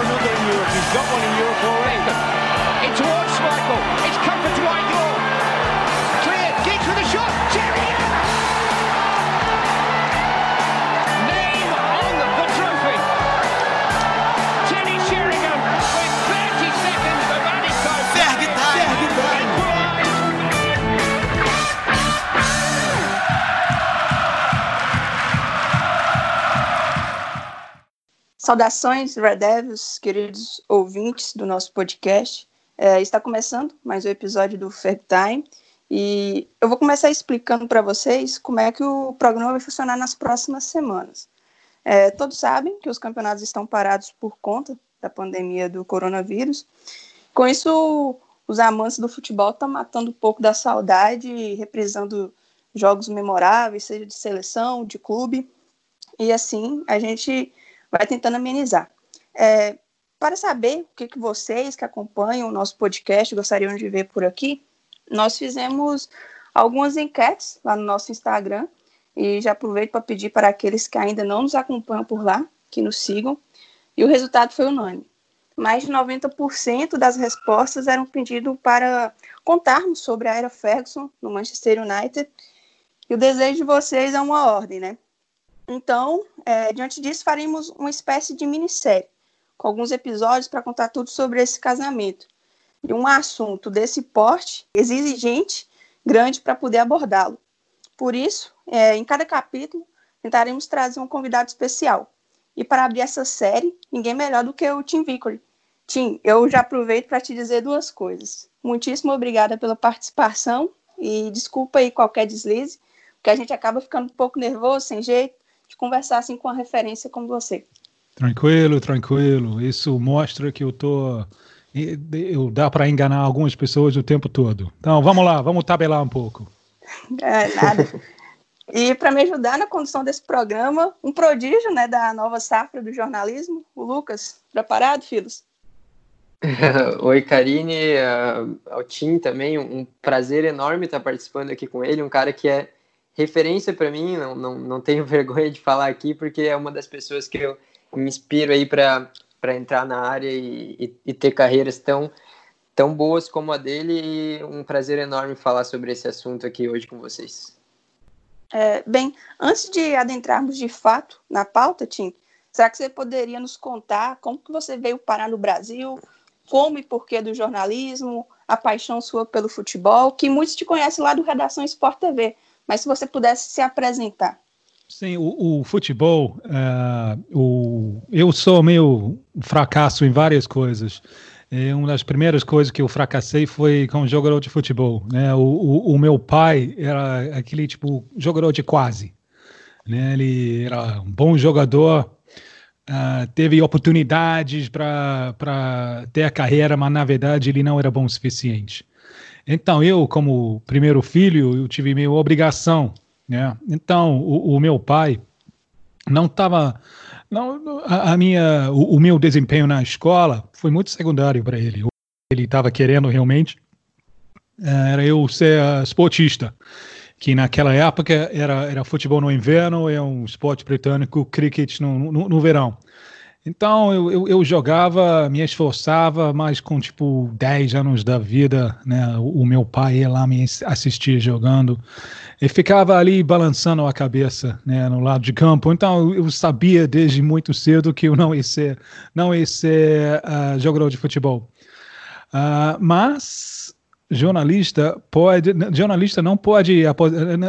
another in Europe. He's got one in Europe already. In towards Michael. It's comfort to. Saudações, Red Devils, queridos ouvintes do nosso podcast. É, está começando mais um episódio do Fair Time e eu vou começar explicando para vocês como é que o programa vai funcionar nas próximas semanas. É, todos sabem que os campeonatos estão parados por conta da pandemia do coronavírus. Com isso, os amantes do futebol estão matando um pouco da saudade e reprisando jogos memoráveis, seja de seleção, de clube. E assim, a gente vai tentando amenizar. É, para saber o que, que vocês que acompanham o nosso podcast gostariam de ver por aqui, nós fizemos algumas enquetes lá no nosso Instagram e já aproveito para pedir para aqueles que ainda não nos acompanham por lá, que nos sigam, e o resultado foi unânime. Mais de 90% das respostas eram pedido para contarmos sobre a era Ferguson no Manchester United, e o desejo de vocês é uma ordem, né? Então, é, diante disso, faremos uma espécie de minissérie, com alguns episódios para contar tudo sobre esse casamento. E um assunto desse porte exige gente grande para poder abordá-lo. Por isso, é, em cada capítulo, tentaremos trazer um convidado especial. E para abrir essa série, ninguém melhor do que o Tim Vickery. Tim, eu já aproveito para te dizer duas coisas. Muitíssimo obrigada pela participação e desculpa aí qualquer deslize, porque a gente acaba ficando um pouco nervoso, sem jeito, de conversar assim com uma referência como você. Tranquilo, tranquilo. Isso mostra que eu tô. Eu dá para enganar algumas pessoas o tempo todo. Então, vamos lá, vamos tabelar um pouco. É, nada. E para me ajudar na condução desse programa, um prodígio né, da nova safra do jornalismo, o Lucas. Preparado, filhos? Oi, Karine, uh, ao Tim também, um prazer enorme estar participando aqui com ele, um cara que é referência para mim, não, não, não tenho vergonha de falar aqui, porque é uma das pessoas que eu me inspiro aí para entrar na área e, e, e, ter carreiras tão, tão boas como a dele, e um prazer enorme falar sobre esse assunto aqui hoje com vocês. É, bem, antes de adentrarmos de fato na pauta, Tim, será que você poderia nos contar como que você veio parar no Brasil, como e porquê do jornalismo, a paixão sua pelo futebol, que muitos te conhecem lá do Redação Sport TV, mas se você pudesse se apresentar. Sim, o, o futebol, uh, o, eu sou meio fracasso em várias coisas. E uma das primeiras coisas que eu fracassei foi como jogador de futebol. Né? O, o, o, meu pai era aquele tipo jogador de quase. Né? Ele era um bom jogador, uh, teve oportunidades para ter a carreira, mas na verdade ele não era bom o suficiente. Então, eu, como primeiro filho, eu tive meio obrigação, né? Então, o, o meu pai não estava... Não, a, a, minha, o, o, meu desempenho na escola foi muito secundário para ele. Ele estava querendo realmente era eu ser uh, esportista, que naquela época era, era futebol no inverno, é um esporte britânico, cricket no, no, no verão. Então eu, eu, eu, jogava, me esforçava, mas com tipo 10 anos da vida, né? O, o, meu pai ia lá me assistir jogando e ficava ali balançando a cabeça, né? No lado de campo. Então eu sabia desde muito cedo que eu não ia ser, não ia ser uh, jogador de futebol. Uh, mas jornalista pode, jornalista não pode,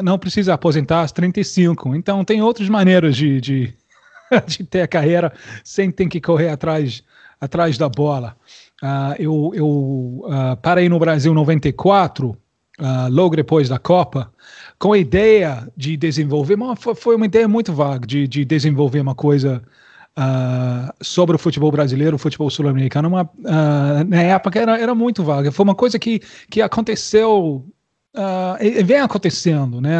não precisa aposentar às 35. Então tem outras maneiras de, de de ter a carreira sem ter que correr atrás, atrás da bola. Uh, eu eu uh, parei no Brasil em 94, uh, logo depois da Copa, com a ideia de desenvolver, uma, foi uma ideia muito vaga, de, de desenvolver uma coisa sobre o futebol brasileiro, o futebol sul-americano. na época era, era muito vaga, foi uma coisa que, que aconteceu, e vem acontecendo né,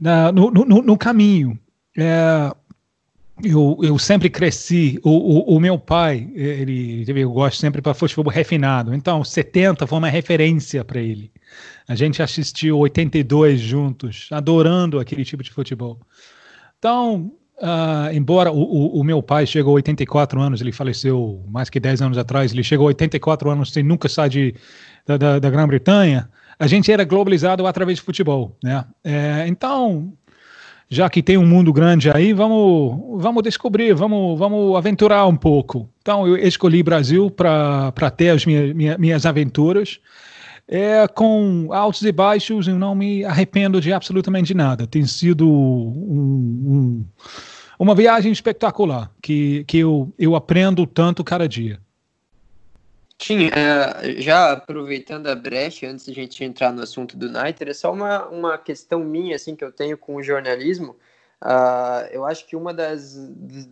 na, no, no, no caminho. É, eu, eu sempre cresci, o, o, o, meu pai, ele eu gosto sempre para futebol refinado, então 70 foi uma referência para ele. A gente assistiu 82 juntos, adorando aquele tipo de futebol. Então, uh, embora o, o, meu pai chegou a 84 anos, ele faleceu mais que 10 anos atrás, ele chegou a 84 anos sem nunca sair de, da, da, da Grã-Bretanha, a gente era globalizado através de futebol, né? É, então, já que tem um mundo grande aí, vamos, vamos descobrir, vamos, vamos aventurar um pouco. Então, eu escolhi Brasil para ter as minhas, minhas, aventuras. É, com altos e baixos, eu não me arrependo de absolutamente nada. Tem sido um, um, uma viagem espetacular, que, que eu, eu aprendo tanto cada dia. Sim, é, já aproveitando a brecha, antes de a gente entrar no assunto do Niter, é só uma, uma questão minha, assim, que eu tenho com o jornalismo. Uh, eu acho que uma das,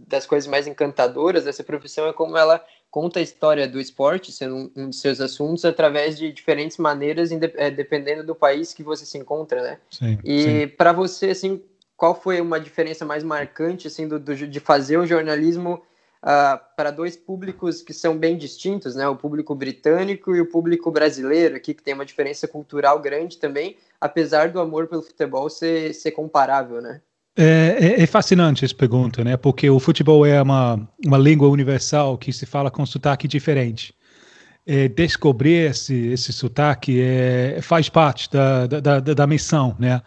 das coisas mais encantadoras dessa profissão é como ela conta a história do esporte, sendo um, um dos seus assuntos, através de diferentes maneiras, é, dependendo do país que você se encontra, né? Sim, e para você, assim, qual foi uma diferença mais marcante, assim, do, do de fazer o jornalismo uh, para dois públicos que são bem distintos, né? O público britânico e o público brasileiro aqui, que tem uma diferença cultural grande também, apesar do amor pelo futebol ser, ser comparável, né? É, é, é, fascinante essa pergunta, né? Porque o futebol é uma, uma língua universal que se fala com sotaque diferente. É, descobrir esse, esse sotaque é, faz parte da, da, da, da missão, né?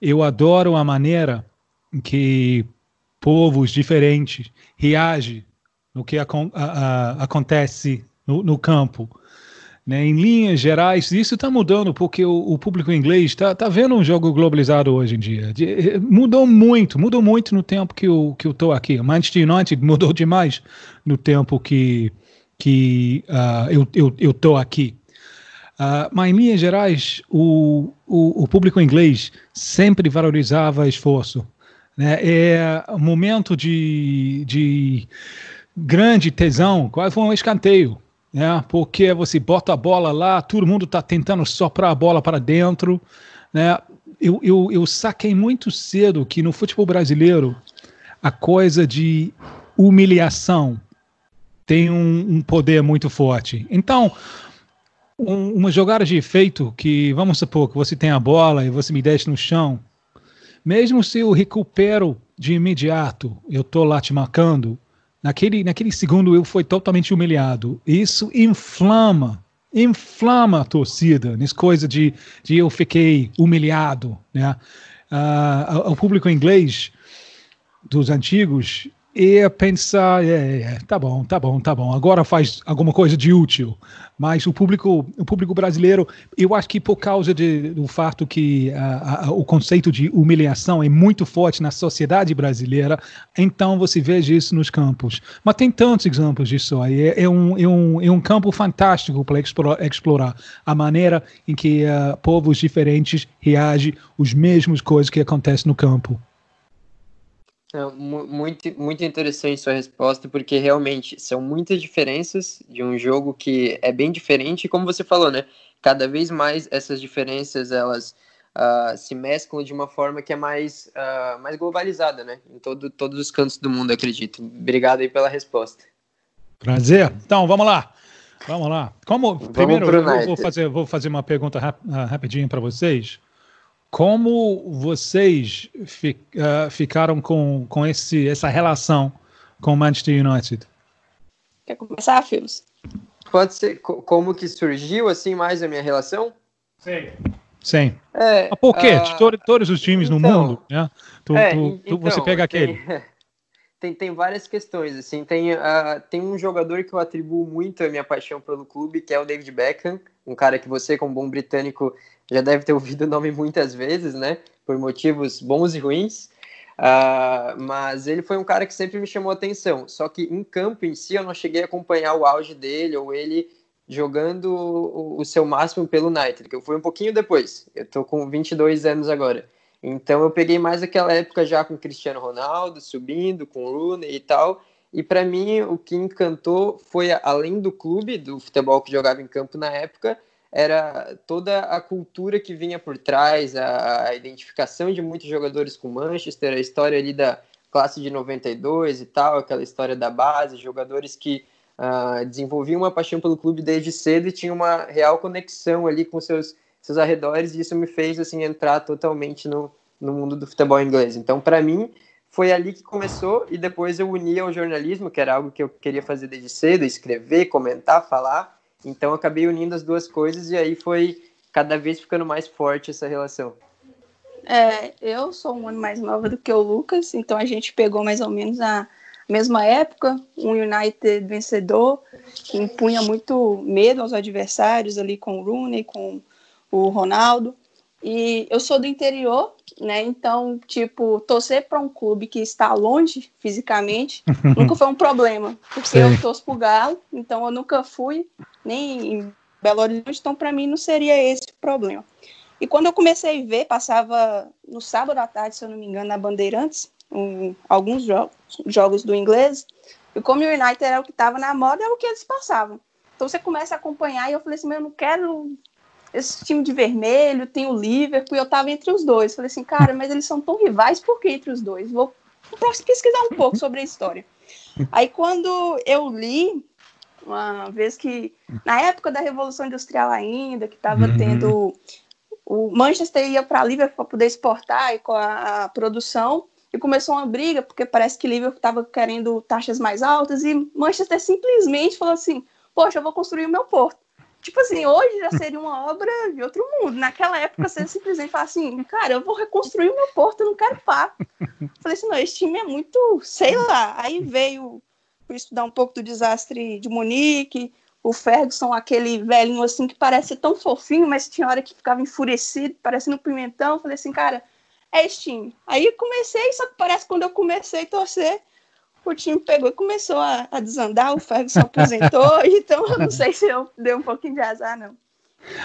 Eu adoro a maneira que povos diferentes reagem no que a, a, acontece no, no campo. Né? Em linhas gerais, isso está mudando porque o, o público inglês está tá vendo um jogo globalizado hoje em dia. De, eh, mudou muito, mudou muito no tempo que eu que estou aqui. Manchester United mudou demais no tempo que que uh, eu eu eu estou aqui. Uh, mas em linhas gerais, o, o, o público inglês sempre valorizava esforço. Né? É um momento de, de grande tesão, quase um escanteio. Né? Porque você bota a bola lá, todo mundo está tentando soprar a bola para dentro. Né? Eu, eu, eu saquei muito cedo que no futebol brasileiro a coisa de humilhação tem um, um poder muito forte. Então, um, uma jogada de efeito que, vamos supor, que você tem a bola e você me deixa no chão, mesmo se eu recupero de imediato, eu estou lá te marcando, naquele, naquele segundo eu fui totalmente humilhado. Isso inflama, inflama a torcida, nessa coisa de, de eu fiquei humilhado. Né? Uh, o público inglês dos antigos e pensar, é, é, tá bom, tá bom, tá bom, agora faz alguma coisa de útil. Mas o público, o público brasileiro, eu acho que por causa de, do fato que o conceito de humilhação é muito forte na sociedade brasileira, então você vê isso nos campos. Mas tem tantos exemplos disso aí. É, é um, é, um, é um campo fantástico para explorar, explorar a maneira em que uh, povos diferentes reagem às mesmas coisas que acontecem no campo. É, muito, muito interessante sua resposta, porque realmente são muitas diferenças de um jogo que é bem diferente, e como você falou, né? Cada vez mais essas diferenças elas uh, se mesclam de uma forma que é mais, uh, mais globalizada, né? Em todo, todos os cantos do mundo, acredito. Obrigado aí pela resposta. Prazer. Então, vamos lá. Vamos lá. Como vamos primeiro eu vou fazer, vou fazer uma pergunta rap, uh, rapidinho para vocês. Como vocês fi, uh, ficaram com, com esse, essa relação com o Manchester United? Quer começar, Filos? Pode ser como que surgiu assim mais a minha relação? Sim. Sim. É, Mas por quê? Uh, de todos os times então, no mundo, né? Tu, é, tu, tu, então, você pega aquele. Tem, tem, tem, várias questões, assim. Tem, uh, tem um jogador que eu atribuo muito a minha paixão pelo clube, que é o David Beckham, um cara que você, como bom britânico, já deve ter ouvido o nome muitas vezes, né? Por motivos bons e ruins. Uh, mas ele foi um cara que sempre me chamou atenção. Só que em campo em si eu não cheguei a acompanhar o auge dele ou ele jogando o, seu máximo pelo United, que eu fui um pouquinho depois. Eu tô com 22 anos agora. Então eu peguei mais aquela época já com Cristiano Ronaldo subindo, com o Rooney e tal. E para mim o que encantou foi além do clube, do futebol que jogava em campo na época, era toda a cultura que vinha por trás, a, a, identificação de muitos jogadores com Manchester, a história ali da classe de 92 e tal, aquela história da base, jogadores que uh, desenvolviam uma paixão pelo clube desde cedo e tinham uma real conexão ali com seus, seus arredores, e isso me fez assim entrar totalmente no, no mundo do futebol inglês. Então, para mim, foi ali que começou e depois eu uni ao jornalismo, que era algo que eu queria fazer desde cedo, escrever, comentar, falar. Então acabei unindo as duas coisas e aí foi cada vez ficando mais forte essa relação. É, eu sou um ano mais nova do que o Lucas, então a gente pegou mais ou menos a mesma época, um United vencedor, que impunha muito medo aos adversários ali com o Rooney, com o Ronaldo. E eu sou do interior, né? Então, tipo, torcer para um clube que está longe fisicamente nunca foi um problema, porque Sim. eu torço pro Galo, então eu nunca fui nem em Belo Horizonte, então para mim não seria esse o problema. E quando eu comecei a ver, passava no sábado à tarde, se eu não me engano, na Bandeirantes, um, alguns jogos, jogos do inglês, e como o United era o que estava na moda, é o que eles passavam. Então você começa a acompanhar e eu falei assim, eu não quero esse time de vermelho, tem o Liverpool, e eu tava entre os dois. Falei assim, cara, mas eles são tão rivais, por que entre os dois? Vou, pesquisar um pouco sobre a história. Aí quando eu li, uma vez que, na época da Revolução Industrial ainda, que estava uhum. tendo. O Manchester ia para Liverpool para poder exportar e com a, a, produção, e começou uma briga, porque parece que Liverpool estava querendo taxas mais altas, e Manchester simplesmente falou assim: Poxa, eu vou construir o meu porto. Tipo assim, hoje já seria uma obra de outro mundo. Naquela época, você simplesmente fala assim, cara, eu vou reconstruir o meu porto, eu não quero pá. Falei assim, não, esse time é muito, sei lá. Aí veio por estudar um pouco do desastre de Munique, o Ferguson, aquele velhinho assim que parece tão fofinho, mas tinha hora que ficava enfurecido, parecendo um pimentão. Falei assim, cara, é esse time. Aí comecei, só que parece que quando eu comecei a torcer, o time pegou e começou a, a desandar, o Ferguson aposentou, então eu não sei se eu dei um pouquinho de azar, não.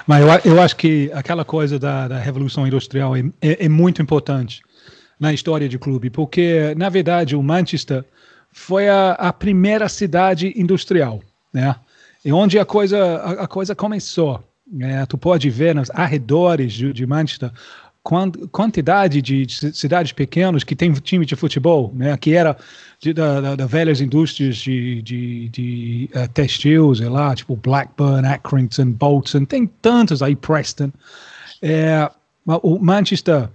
Mas eu, eu acho que aquela coisa da, da Revolução Industrial é, é, é, muito importante na história do clube, porque, na verdade, o Manchester foi a, a primeira cidade industrial, né? E onde a coisa, a, a coisa começou. Né? Tu pode ver nos arredores de, de Manchester quantidade de cidades pequenas que tem time de futebol, né, que era de, da, da, da, velhas indústrias de, de, de uh, textil, sei lá, tipo Blackburn, Accrington, Bolton, tem tantos aí, Preston. É, o Manchester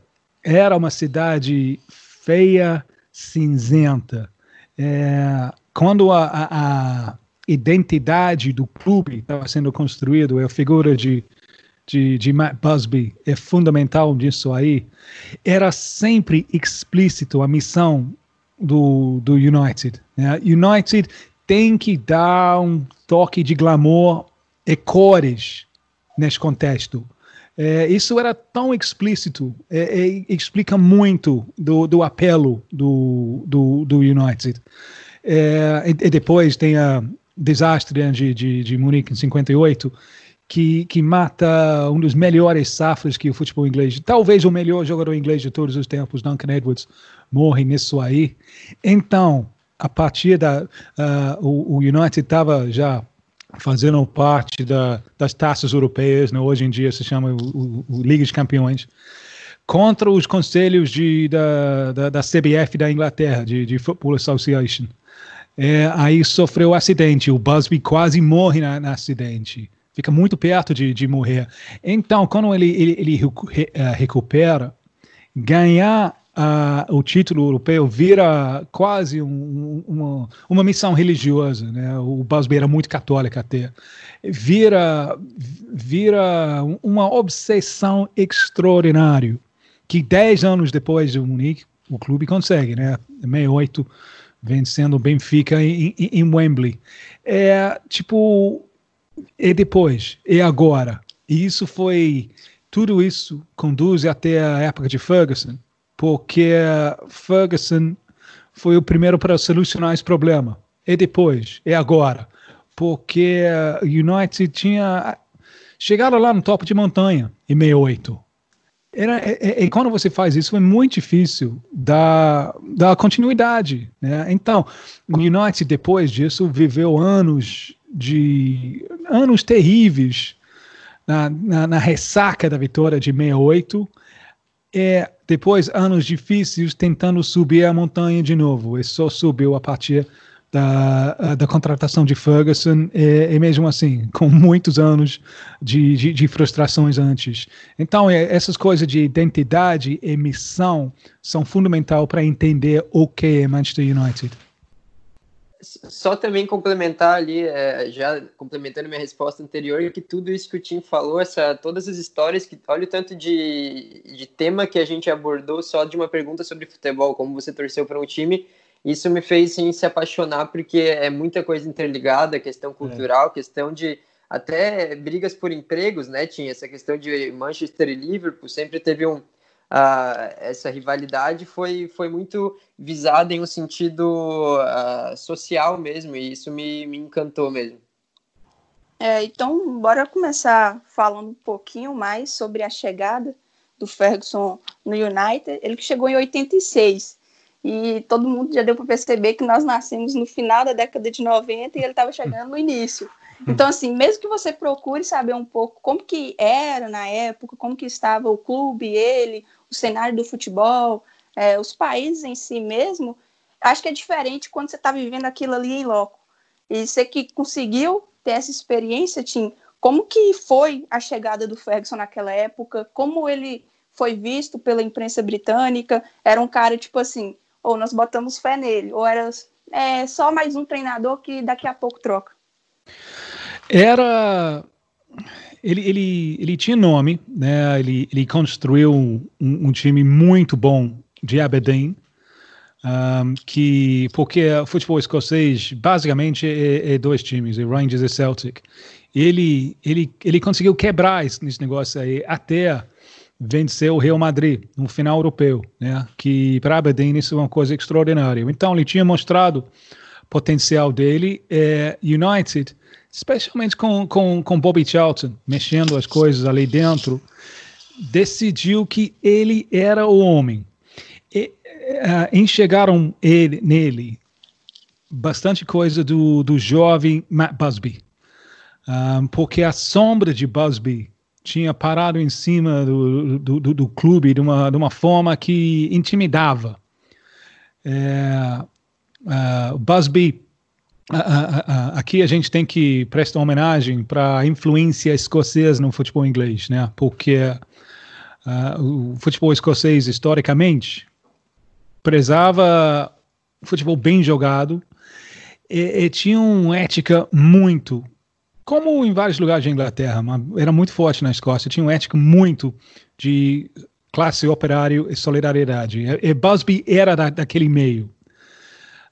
era uma cidade feia, cinzenta. É, quando a, a, a identidade do clube estava sendo construída, a figura de de, de Matt Busby é fundamental nisso aí. Era sempre explícito a missão do, do United. Né? United tem que dar um toque de glamour e cores nesse contexto. É, isso era tão explícito, é, é, explica muito do, do apelo do, do, do United. É, e, e, depois tem a desastre de, de, de Munique em 58, que, que mata um dos melhores safras que o futebol inglês, talvez o melhor jogador inglês de todos os tempos, Duncan Edwards, morre nisso aí. Então, a partir da. Uh, o, o, United estava já fazendo parte da, das taças europeias, né? hoje em dia se chama o, o, o Liga de Campeões, contra os conselhos de, da, da, da CBF da Inglaterra, de, de Football Association. É, aí sofreu um acidente, o Busby quase morre na, acidente fica muito perto de, de morrer. Então, quando ele, ele, ele eh, recupera, ganhar uh, o título europeu vira quase um, uma, uma missão religiosa, né? O Busby era muito católico até. Vira, vira uma obsessão extraordinária que dez anos depois do Munique, o clube consegue, né? 68, vencendo o Benfica em, em, em Wembley. É, tipo, e depois, e agora. E isso foi, tudo isso conduz até a época de Ferguson, porque Ferguson foi o primeiro para solucionar esse problema. E depois, e agora, porque o United tinha chegado lá no topo de montanha em 68. Era, e, e, quando você faz isso é muito difícil dar, dar continuidade. Né? Então, o United depois disso viveu anos de anos terríveis na, na, na, ressaca da vitória de 68 é depois anos difíceis tentando subir a montanha de novo e só subiu a partir da, da contratação de Ferguson é, é, mesmo assim, com muitos anos de, de, de frustrações antes. Então, é, essas coisas de identidade e missão são fundamental para entender o que é Manchester United. Só também complementar ali, é, já complementando minha resposta anterior, que tudo isso que o Tim falou, essa, todas as histórias, que olha o tanto de, de tema que a gente abordou só de uma pergunta sobre futebol, como você torceu para um time, isso me fez sim, se apaixonar, porque é muita coisa interligada, questão cultural, é. questão de até brigas por empregos, né? Tinha essa questão de Manchester e Liverpool, sempre teve um. Uh, essa rivalidade foi, foi muito visada em um sentido uh, social mesmo, e isso me, me encantou mesmo. É, então, bora começar falando um pouquinho mais sobre a chegada do Ferguson no United. Ele que chegou em 86 e todo mundo já deu para perceber que nós nascemos no final da década de 90 e ele estava chegando no início. Então, assim, mesmo que você procure saber um pouco como que era na época, como que estava o clube, ele, o cenário do futebol, é, os países em si mesmo, acho que é diferente quando você está vivendo aquilo ali em loco. E você que conseguiu ter essa experiência, Tim, como que foi a chegada do Ferguson naquela época? Como ele foi visto pela imprensa britânica? Era um cara, tipo assim, ou nós botamos fé nele, ou era é, só mais um treinador que daqui a pouco troca? Era. Ele, ele, ele tinha nome, né? ele, ele construiu um, um time muito bom de Aberdeen, um, que porque o futebol escocês basicamente é, é, dois times, é Rangers e Celtic. Ele, ele, ele conseguiu quebrar esse, esse negócio aí até venceu o Real Madrid no final europeu, né? Que para Aberdeen isso é uma coisa extraordinária. Então ele tinha mostrado potencial dele. É, United, especialmente com, com, com Bobby Charlton, mexendo as coisas ali dentro, decidiu que ele era o homem. E, uh, enxergaram ele, nele bastante coisa do, do jovem Matt Busby. Um, porque a sombra de Busby tinha parado em cima do, do, do, do clube de uma, de uma forma que intimidava. É, uh, Busby, uh, uh, aqui a gente tem que prestar homenagem para a influência escocesa no futebol inglês, né? Porque o futebol escocês, historicamente, prezava futebol bem jogado e, e tinha uma ética muito como em vários lugares da Inglaterra, era muito forte na Escócia, tinha um ético muito de classe operário e solidariedade. E Busby era da, daquele meio.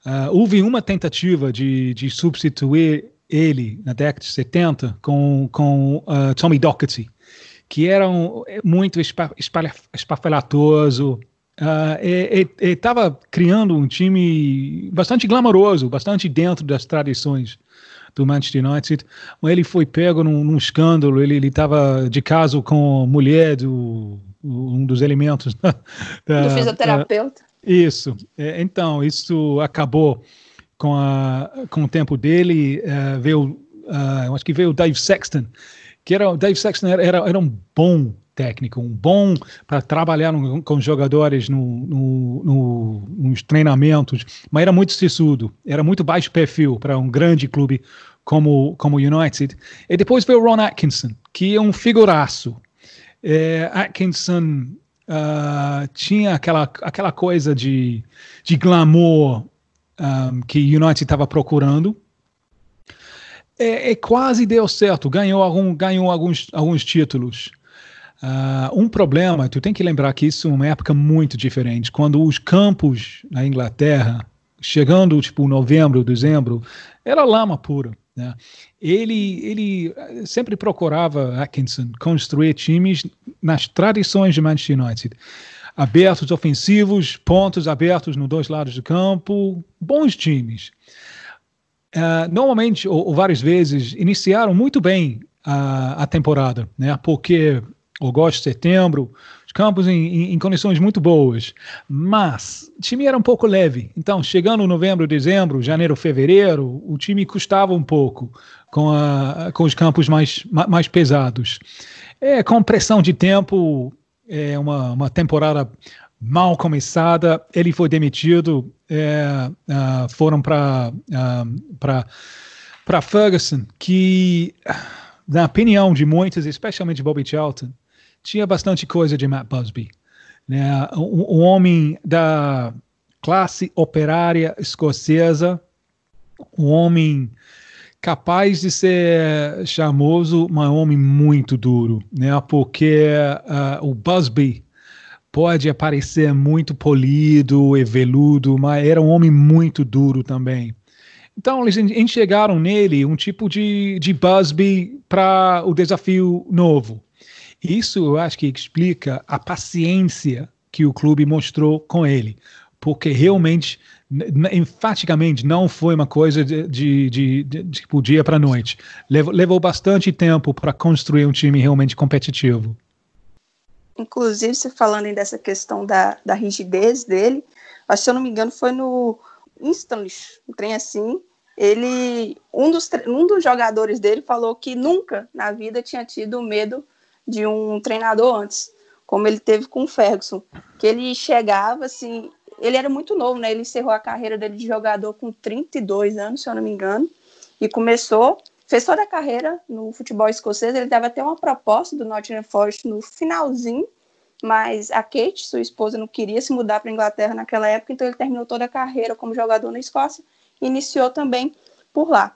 Uh, houve uma tentativa de, de substituir ele na década de 70 com, com uh, Tommy Docherty, que era um, muito espalhafatoso, Uh, e estava criando um time bastante glamouroso, bastante dentro das tradições do Manchester United. Ele foi pego num, num escândalo, ele estava de caso com a mulher do um dos elementos da, do fisioterapeuta. Isso. É, então, isso acabou com, a, com o tempo dele. Uh, veio, uh, acho que veio o Dave Sexton, que era o Dave Sexton era, era, era um bom técnico, um bom para trabalhar no, com jogadores no, no, no, nos treinamentos, mas era muito sisudo, era muito baixo perfil para um grande clube como como United. E depois veio o Ron Atkinson, que é um figuraço. É, Atkinson uh, tinha aquela, aquela coisa de, de glamour um, que o United estava procurando. E, e, quase deu certo, ganhou, algum, ganhou alguns, alguns títulos. Uh, um problema, tu tem que lembrar que isso é uma época muito diferente. Quando os campos na Inglaterra, chegando tipo novembro, dezembro, era lama pura. Né? Ele, ele sempre procurava, Atkinson, construir times nas tradições de Manchester United. Abertos ofensivos, pontos abertos nos dois lados do campo, bons times. Uh, normalmente, ou, ou, várias vezes, iniciaram muito bem a, a temporada, né? porque agosto, setembro, os campos em, em, em, condições muito boas, mas o time era um pouco leve. Então, chegando novembro, dezembro, janeiro, fevereiro, o time custava um pouco com, a, com os campos mais, mais pesados. É, com pressão de tempo, é uma, uma temporada mal começada. Ele foi demitido, é, uh, foram para uh, para Ferguson, que na opinião de muitos, especialmente Bobby Charlton, tinha bastante coisa de Matt Busby. Né? Um homem da classe operária escocesa, um homem capaz de ser charmoso, mas um homem muito duro, né? Porque uh, o Busby pode aparecer muito polido e veludo, mas era um homem muito duro também. Então eles enxergaram nele um tipo de, de Busby para o desafio novo. Isso eu acho que explica a paciência que o clube mostrou com ele, porque realmente, enfaticamente, não foi uma coisa de, de, de, de tipo dia para noite. Levou, levou bastante tempo para construir um time realmente competitivo. Inclusive, você falando dessa questão da, da rigidez dele, acho se eu não me engano foi no Instanless, um trem assim, ele, um dos, um dos jogadores dele falou que nunca na vida tinha tido medo de um treinador antes, como ele teve com o Ferguson, que ele chegava assim, ele era muito novo, né? Ele encerrou a carreira dele de jogador com 32 anos, se eu não me engano, e começou, fez toda a carreira no futebol escocês. Ele deve até uma proposta do Nottingham Forest no finalzinho, mas a Kate, sua esposa, não queria se mudar para a Inglaterra naquela época, então ele terminou toda a carreira como jogador na Escócia e iniciou também por lá.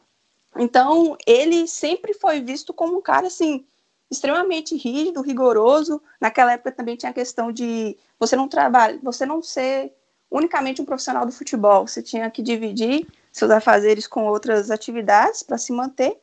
Então, ele sempre foi visto como um cara assim extremamente rígido, rigoroso. Naquela época também tinha a questão de você não trabalhar, você não ser unicamente um profissional do futebol, você tinha que dividir seus afazeres com outras atividades para se manter.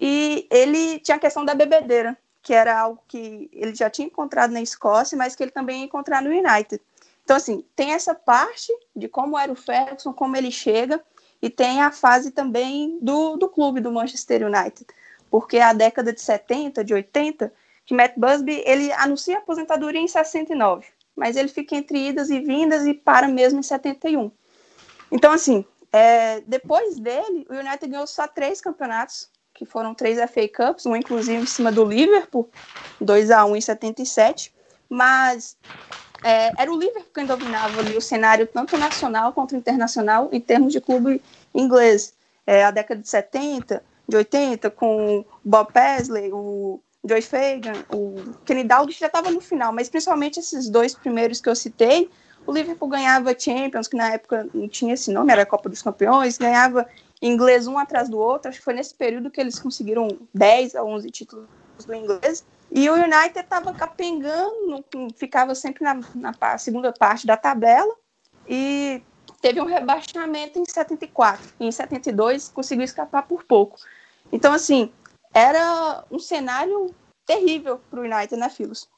E ele tinha a questão da bebedeira, que era algo que ele já tinha encontrado na Escócia, mas que ele também ia encontrar no United. Então, assim, tem essa parte de como era o Ferguson, como ele chega, e tem a fase também do, do clube do Manchester United porque a década de 70, de 80, que Matt Busby ele anuncia a aposentadoria em 69, mas ele fica entre idas e vindas e para mesmo em 71. Então, assim, é, depois dele, o United ganhou só três campeonatos, que foram três FA Cups, um inclusive em cima do Liverpool, 2 a 1 em 77, mas é, era o Liverpool quem dominava ali o cenário tanto nacional quanto internacional em termos de clube inglês. É, a década de 70, de 80, com Bob Paisley, o Joy Fagan, o Kenny Dalglish já estava no final, mas principalmente esses dois primeiros que eu citei, o Liverpool ganhava Champions, que na época não tinha esse nome, era Copa dos Campeões, ganhava inglês um atrás do outro, acho que foi nesse período que eles conseguiram 10 a 11 títulos do inglês, e o United estava capengando, ficava sempre na, na segunda parte da tabela, e teve um rebaixamento em 74, e em 72 conseguiu escapar por pouco. Então, assim, era um cenário terrível para o United, né, Filos?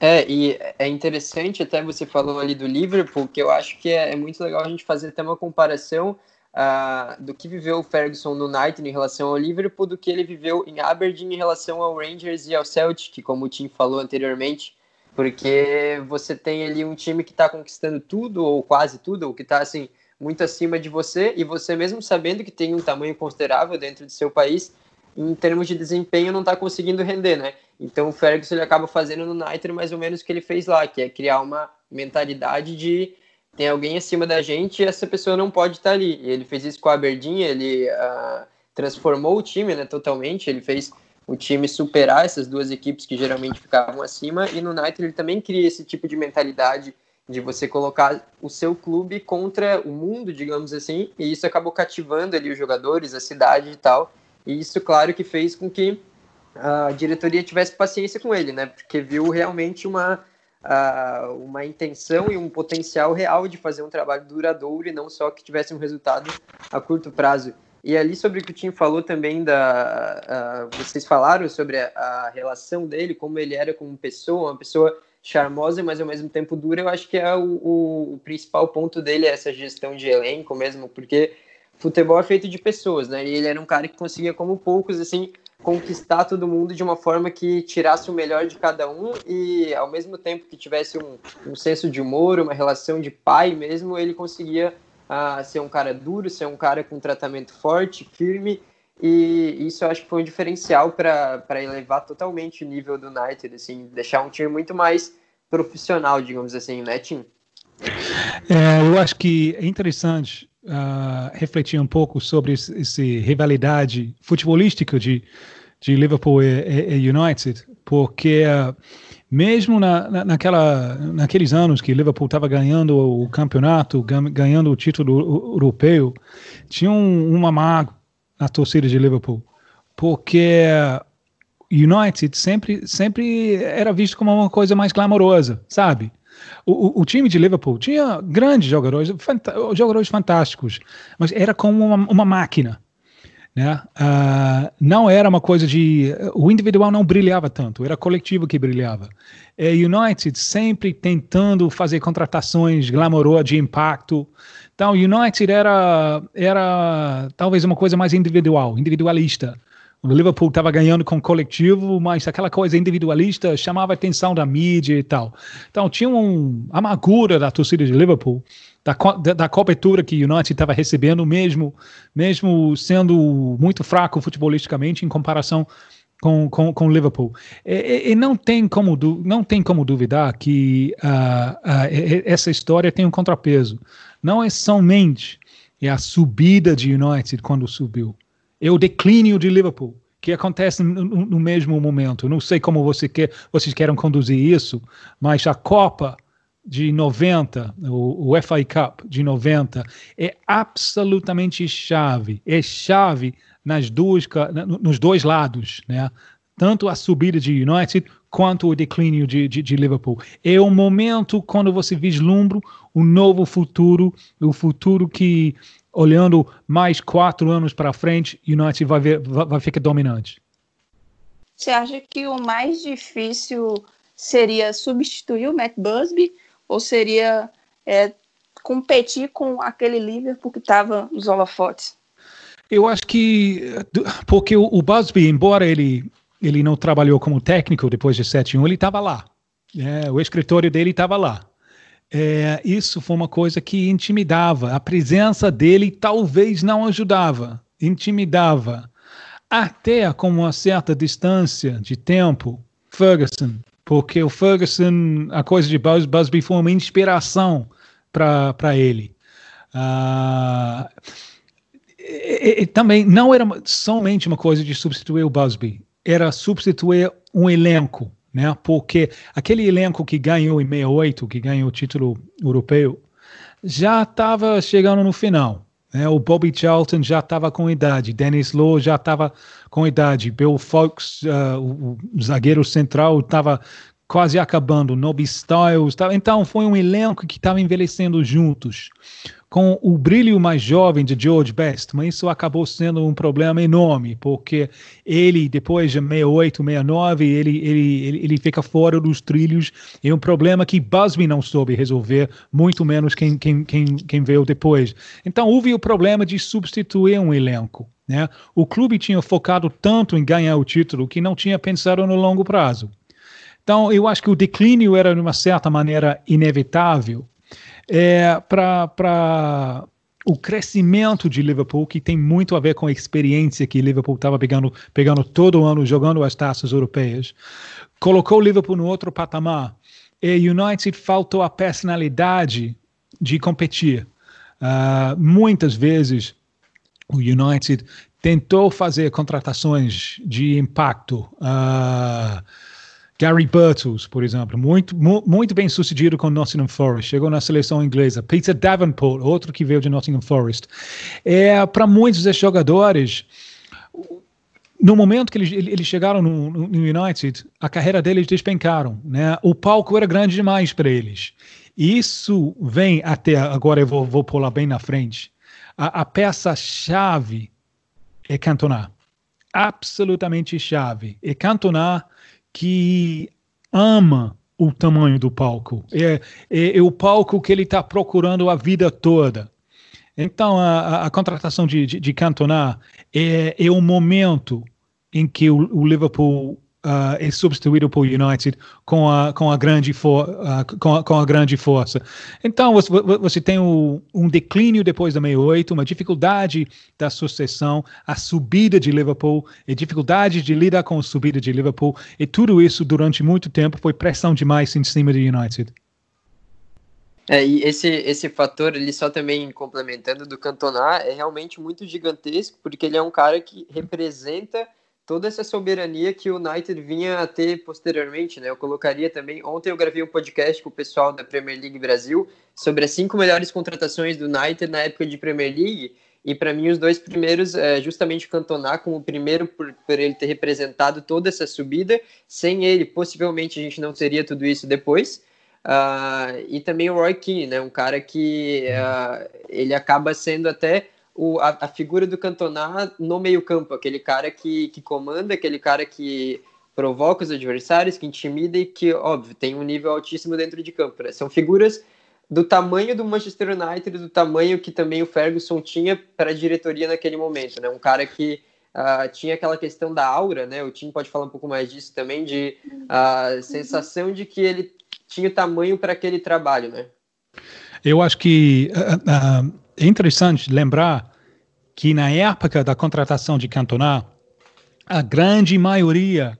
É, e é interessante, até você falou ali do Liverpool, que eu acho que é, é muito legal a gente fazer até uma comparação uh, do que viveu o Ferguson no United em relação ao Liverpool, do que ele viveu em Aberdeen em relação ao Rangers e ao Celtic, como o Tim falou anteriormente, porque você tem ali um time que está conquistando tudo, ou quase tudo, ou que está assim, muito acima de você e você mesmo sabendo que tem um tamanho considerável dentro do seu país, em termos de desempenho não está conseguindo render, né? Então o Ferguson ele acaba fazendo no United mais ou menos o que ele fez lá, que é criar uma mentalidade de tem alguém acima da gente e essa pessoa não pode estar tá ali. E ele fez isso com a Aberdeen, ele uh, transformou o time, né, totalmente. Ele fez o time superar essas duas equipes que geralmente ficavam acima e no United ele também cria esse tipo de mentalidade de você colocar o seu clube contra o mundo, digamos assim, e isso acabou cativando ali os jogadores, a cidade e tal. E isso, claro, que fez com que a diretoria tivesse paciência com ele, né? Porque viu realmente uma, uh, uma intenção e um potencial real de fazer um trabalho duradouro e não só que tivesse um resultado a curto prazo. E ali sobre o que o Tim falou também da, uh, vocês falaram sobre a, a relação dele, como ele era como pessoa, uma pessoa charmosa, mas ao mesmo tempo dura, eu acho que é o, o, o, principal ponto dele, é essa gestão de elenco mesmo, porque futebol é feito de pessoas, né? E ele era um cara que conseguia, como poucos, assim, conquistar todo mundo de uma forma que tirasse o melhor de cada um e, ao mesmo tempo que tivesse um, um senso de humor, uma relação de pai mesmo, ele conseguia uh, ser um cara duro, ser um cara com tratamento forte, firme e isso eu acho que foi um diferencial para elevar totalmente o nível do United, assim, deixar um time muito mais profissional, digamos assim, né, Tim? É, eu acho que é interessante uh, refletir um pouco sobre essa rivalidade futebolística de, de Liverpool e, e United, porque uh, mesmo na, na, naquela, naqueles anos que Liverpool estava ganhando o campeonato, ganhando o título europeu, tinha um, uma mágoa na torcida de Liverpool, porque United sempre, sempre era visto como uma coisa mais glamourosa, sabe? O, o, time de Liverpool tinha grandes jogadores, jogadores fantásticos, mas era como uma, uma máquina. Né? Uh, não era uma coisa de. O individual não brilhava tanto, era coletivo que brilhava. E United sempre tentando fazer contratações glamourosas de impacto. Então, United era, era talvez uma coisa mais individual, individualista. O Liverpool estava ganhando com o coletivo, mas aquela coisa individualista chamava a atenção da mídia e tal. Então, tinha uma amargura da torcida de Liverpool da, da, da cobertura que o United estava recebendo, mesmo, mesmo sendo muito fraco futebolisticamente em comparação com, com, com Liverpool. E, e, não, tem como, não tem como duvidar que uh, uh, essa história tem um contrapeso. Não é somente a subida de United quando subiu, é o declínio de Liverpool que acontece no, no mesmo momento. Não sei como você quer, vocês querem conduzir isso, mas a Copa de 90, o, o FA Cup de 90, é absolutamente chave. É chave nas duas, nos dois lados, né? Tanto a subida de United quanto o declínio de, de, de Liverpool. É o momento quando você vislumbra um novo futuro, o futuro que, olhando mais quatro anos para frente, United vai, ver, vai, vai ficar dominante. Você acha que o mais difícil seria substituir o Matt Busby ou seria é, competir com aquele Liverpool que estava nos holofotes? Eu acho que porque o, Busby, embora ele ele não trabalhou como técnico depois de 7-1, ele estava lá. É, o escritório dele estava lá. É, isso foi uma coisa que intimidava. A presença dele talvez não ajudava, intimidava. Até com uma certa distância de tempo, Ferguson porque o Ferguson, a coisa de Bus, Busby foi uma inspiração para ele. Uh, e, e, também não era somente uma coisa de substituir o Busby, era substituir um elenco, né? Porque aquele elenco que ganhou em 68, que ganhou o título europeu, já estava chegando no final. Né? O Bobby Charlton já estava com idade, Dennis Lowe já estava com idade, Bill Fox, uh, o, o, zagueiro central, estava quase acabando, Nobby Styles, tava, então foi um elenco que estava envelhecendo juntos com o brilho mais jovem de George Best, mas isso acabou sendo um problema enorme, porque ele, depois de 68, 69, ele, ele, ele, ele fica fora dos trilhos, é um problema que Busby não soube resolver, muito menos quem, quem, quem, quem veio depois. Então houve o problema de substituir um elenco. Né? O clube tinha focado tanto em ganhar o título que não tinha pensado no longo prazo. Então, eu acho que o declínio era, de uma certa maneira, inevitável, é, para o crescimento de Liverpool, que tem muito a ver com a experiência que Liverpool estava pegando, pegando todo ano, jogando as taças europeias, colocou Liverpool no outro patamar. E United faltou a personalidade de competir. Uh, muitas vezes o United tentou fazer contratações de impacto. Uh, Gary Birtles, por exemplo, muito, muito bem sucedido com Nottingham Forest, chegou na seleção inglesa. Peter Davenport, outro que veio de Nottingham Forest. É, Para muitos desses jogadores, no momento que eles, eles chegaram no, no, United, a carreira deles despencaram. Né? O palco era grande demais para eles. E isso vem até, agora eu vou, vou pular bem na frente, a, a peça-chave é Cantona. Absolutamente chave. É Cantona que ama o tamanho do palco. É, é, é o palco que ele está procurando a vida toda. Então, a, a contratação de, de, de Cantona é, é o momento em que o, o Liverpool uh, é substituído por United com a, com a, grande, for, uh, com a, com a grande força. Então, você, você tem o, um declínio depois da 68, uma dificuldade da sucessão, a subida de Liverpool, e dificuldade de lidar com a subida de Liverpool, e tudo isso durante muito tempo foi pressão demais em cima do United. É, e esse, esse fator, ele só também complementando do Cantona, é realmente muito gigantesco, porque ele é um cara que representa toda essa soberania que o United vinha a ter posteriormente, né? Eu colocaria também, ontem eu gravei um podcast com o pessoal da Premier League Brasil sobre as cinco melhores contratações do United na época de Premier League, e para mim os dois primeiros é justamente Cantona como o primeiro por, por ele ter representado toda essa subida, sem ele possivelmente a gente não teria tudo isso depois. Uh, e também o Roy Keane, né? Um cara que uh, ele acaba sendo até o, a, a, figura do Cantona no meio-campo, aquele cara que, que comanda, aquele cara que provoca os adversários, que intimida e que, óbvio, tem um nível altíssimo dentro de campo. Né? São figuras do tamanho do Manchester United, do tamanho que também o Ferguson tinha para a diretoria naquele momento, né? Um cara que uh, tinha aquela questão da aura, né? O time pode falar um pouco mais disso também, de a uh, sensação de que ele tinha tamanho para aquele trabalho, né? Eu acho que uh, é interessante lembrar que na época da contratação de Cantona, a grande maioria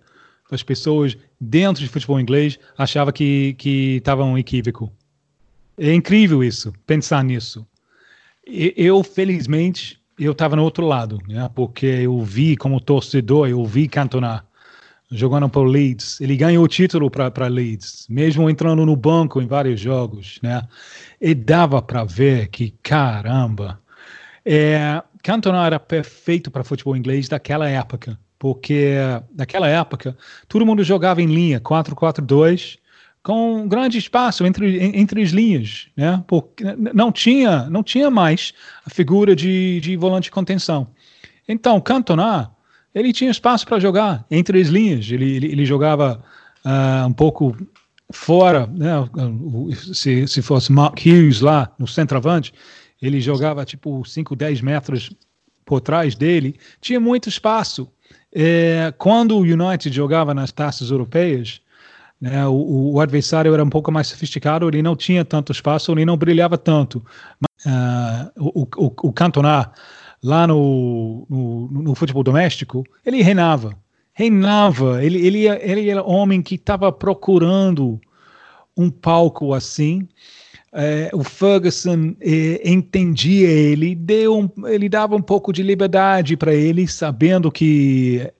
das pessoas dentro de futebol inglês achava que que estava um equívoco. É incrível isso, pensar nisso. Eu, felizmente, eu estava no outro lado, né? Porque eu vi como torcedor, eu vi Cantona jogando para o Leeds. Ele ganhou o título para Leeds, mesmo entrando no banco em vários jogos, né? E dava para ver que, caramba, é, Cantona era perfeito para futebol inglês daquela época, porque naquela época todo mundo jogava em linha, 4-4-2, com um grande espaço entre, entre as linhas, né? Porque não tinha, não tinha mais a figura de, de volante de contenção. Então, Cantona ele tinha espaço para jogar entre as linhas. Ele, ele, ele jogava uh, um pouco fora, né? se, se fosse Mark Hughes lá no centroavante, ele jogava tipo 5, 10 metros por trás dele. Tinha muito espaço. É, quando o United jogava nas taças europeias, né, o, o, adversário era um pouco mais sofisticado, ele não tinha tanto espaço, ele não brilhava tanto. Uh, o, o, o Cantona lá no, no, no, futebol doméstico, ele reinava. Reinava. Ele, ele, ele era homem que estava procurando um palco assim. É, o Ferguson é, entendia ele, deu um, ele dava um pouco de liberdade para ele, sabendo que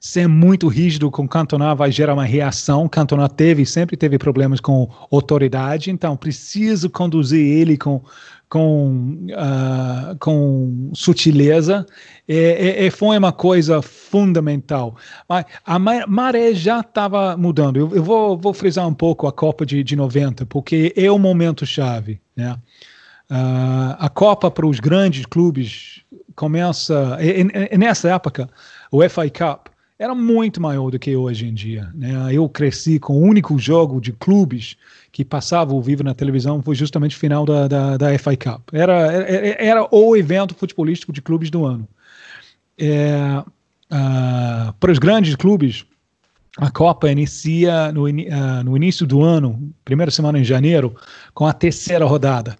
ser muito rígido com Cantona vai gerar uma reação. Cantona teve, sempre teve problemas com autoridade, então preciso conduzir ele com, com, uh, com sutileza, e, e, foi uma coisa fundamental. Mas a maré já estava mudando. Eu, eu, vou, vou frisar um pouco a Copa de, de 90, porque é o momento chave. Né? Uh, a Copa para os grandes clubes começa. E, e, nessa época, o FA Cup era muito maior do que hoje em dia. Né? Eu cresci com o único jogo de clubes que passava ao vivo na televisão foi justamente o final da, da, da FA Cup. Era, era, era, o evento futebolístico de clubes do ano. É, uh, para os grandes clubes, a Copa inicia no, uh, no início do ano, primeira semana em janeiro, com a terceira rodada.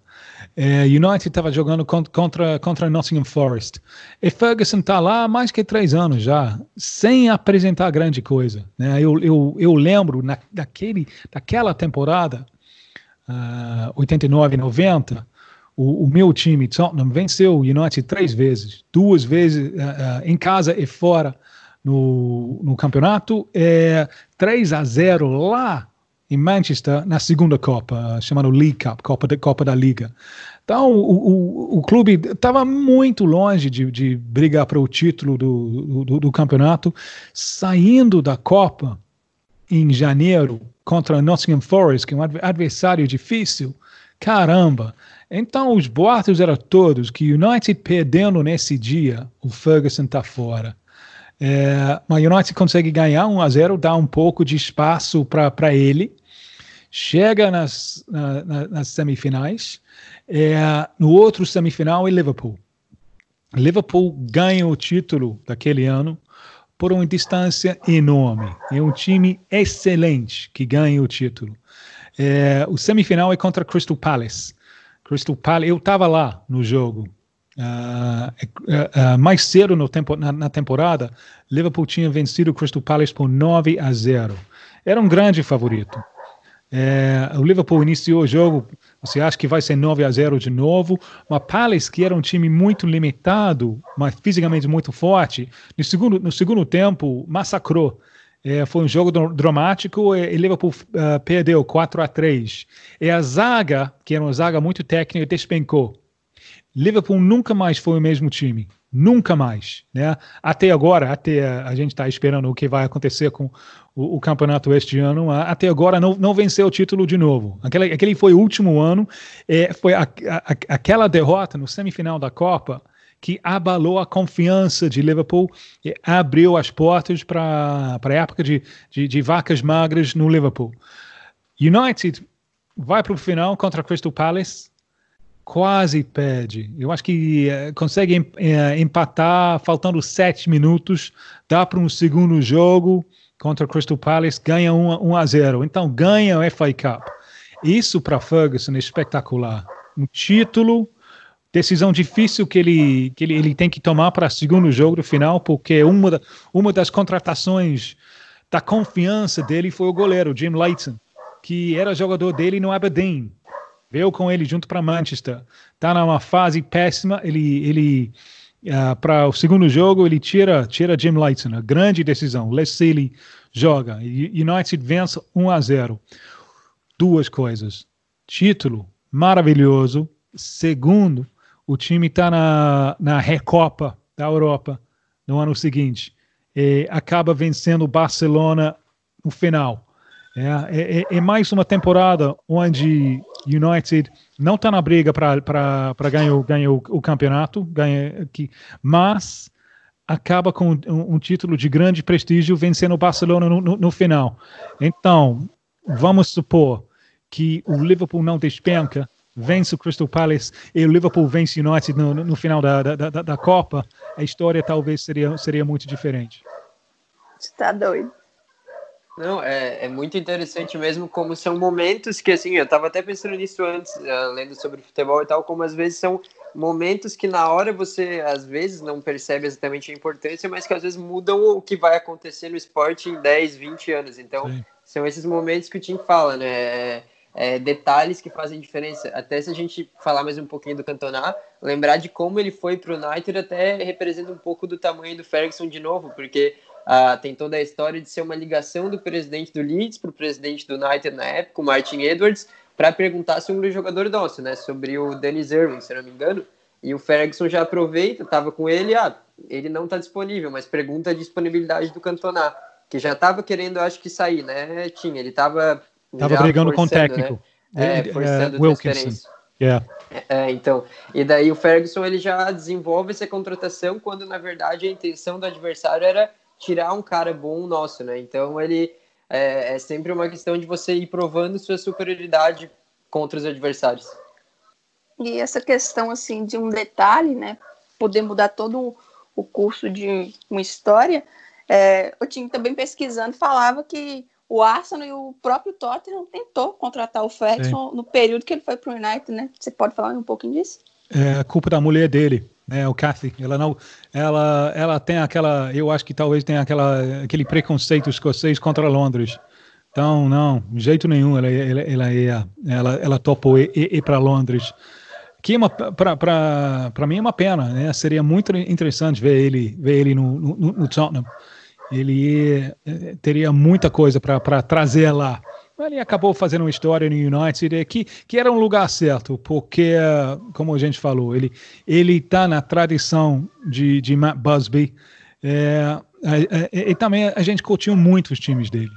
É, United estava jogando contra, contra Nottingham Forest. E Ferguson está lá há mais que três anos já, sem apresentar grande coisa. Né? Eu, eu, eu lembro na, daquele, daquela temporada, uh, 89 90, o, o, meu time, Tottenham, venceu o United três vezes. Duas vezes uh, uh, em casa e fora no, no campeonato. É, 3 a 0 lá em Manchester na segunda Copa, chamada League Cup, Copa, de, Copa da Liga. Então, o, o, o clube estava muito longe de, de brigar para o título do, do, do, campeonato, saindo da Copa em janeiro contra Nottingham Forest, que é um adversário difícil. Caramba! Então, os boatos eram todos que United perdendo nesse dia, o Ferguson está fora. É, mas o United consegue ganhar 1 a 0, dá um pouco de espaço para ele, chega nas, na, nas semifinais. É, no outro semifinal é Liverpool. Liverpool ganha o título daquele ano por uma distância enorme. É um time excelente que ganha o título. É, o semifinal é contra Crystal Palace. Crystal Palace, eu estava lá no jogo. Uh, uh, uh, mais cedo tempo, na, na, temporada, Liverpool tinha vencido o Crystal Palace por 9 a 0. Era um grande favorito. É, o Liverpool iniciou o jogo, você acha que vai ser 9 a 0 de novo, mas Palace, que era um time muito limitado, mas fisicamente muito forte, no segundo, no segundo tempo massacrou. É, foi um jogo dramático e, e Liverpool uh, perdeu 4 a 3. E a zaga, que era uma zaga muito técnica, despencou. Liverpool nunca mais foi o mesmo time. Nunca mais. Né? Até agora, até a gente está esperando o que vai acontecer com o, o, campeonato este ano, até agora não, não venceu o título de novo. Aquele, aquele foi o último ano, é, foi a, a, aquela derrota no semifinal da Copa que abalou a confiança de Liverpool e abriu as portas para a época de, de, de vacas magras no Liverpool. United vai para o final contra Crystal Palace, quase perde. Eu acho que uh, consegue uh, empatar faltando sete minutos, dá para um segundo jogo contra Crystal Palace, ganha 1 um, um a 0. Então ganha o FA Cup. Isso para Ferguson é espetacular. Um título, decisão difícil que ele, que ele, ele tem que tomar para o segundo jogo do final, porque uma, da, uma das contratações da confiança dele foi o goleiro, Jim Leighton, que era jogador dele no Aberdeen veio com ele junto para Manchester. Está numa fase péssima. Ele, ele uh, para o segundo jogo ele tira, tira Jim a grande decisão. Les Sealy joga. United vence 1 a 0. Duas coisas: título maravilhoso. Segundo, o time está na, na Recopa da Europa no ano seguinte. E acaba vencendo o Barcelona no final. É, é, é, é, mais uma temporada onde United não está na briga para ganhar, ganhar o, o campeonato, ganha aqui, mas acaba com um, um, título de grande prestígio vencendo o Barcelona no, no, no, final. Então, vamos supor que o Liverpool não despenca, vence o Crystal Palace e o Liverpool vence o United no, no final da, da, da, da Copa, a história talvez seria, seria muito diferente. Você tá doido. Não, é, é muito interessante mesmo como são momentos que, assim, eu estava até pensando nisso antes, uh, lendo sobre futebol e tal, como às vezes são momentos que na hora você, às vezes, não percebe exatamente a importância, mas que às vezes mudam o que vai acontecer no esporte em 10, 20 anos. Então, Sim. são esses momentos que o Tim fala, né? É, é, detalhes que fazem diferença. Até se a gente falar mais um pouquinho do Cantona, lembrar de como ele foi para o United até representa um pouco do tamanho do Ferguson de novo, porque Uh, tem toda a história de ser uma ligação do presidente do Leeds para o presidente do United na época, o Martin Edwards, para perguntar sobre um jogador nosso, né? Sobre o Dennis Irwin, se não me engano. E o Ferguson já aproveita, estava com ele, ah, ele não está disponível, mas pergunta a disponibilidade do Cantona, que já estava querendo, acho que sair, né? Tinha, ele estava Tava brigando com o técnico. Né? É, forçando uh, Wilkinson. Yeah. É, então, e daí o Ferguson ele já desenvolve essa contratação quando na verdade a intenção do adversário era tirar um cara bom nosso, né? Então ele é, é sempre uma questão de você ir provando sua superioridade contra os adversários. E essa questão assim de um detalhe, né? Poder mudar todo o curso de uma história. É, eu tinha também pesquisando falava que o Arsenal e o próprio Tottenham tentou contratar o Ferguson Sim. no período que ele foi para o United, né? Você pode falar um pouquinho disso? É culpa da mulher dele né, o Cathy, ela não, ela, ela tem aquela, eu acho que talvez tenha aquela, aquele preconceito escocês contra Londres. Então, não, de jeito nenhum, ela, ela, ela ia, ela, ela topou ir, ir para Londres. Que é para mim é uma pena, né? Seria muito interessante ver ele, ver ele no, no, no Tottenham. Ele eh, teria muita coisa para trazer lá. Ele acabou fazendo uma história no United que, que era um lugar certo, porque, como a gente falou, ele está na tradição de, de Matt Busby é, é, e também a gente curtiu muito os times dele.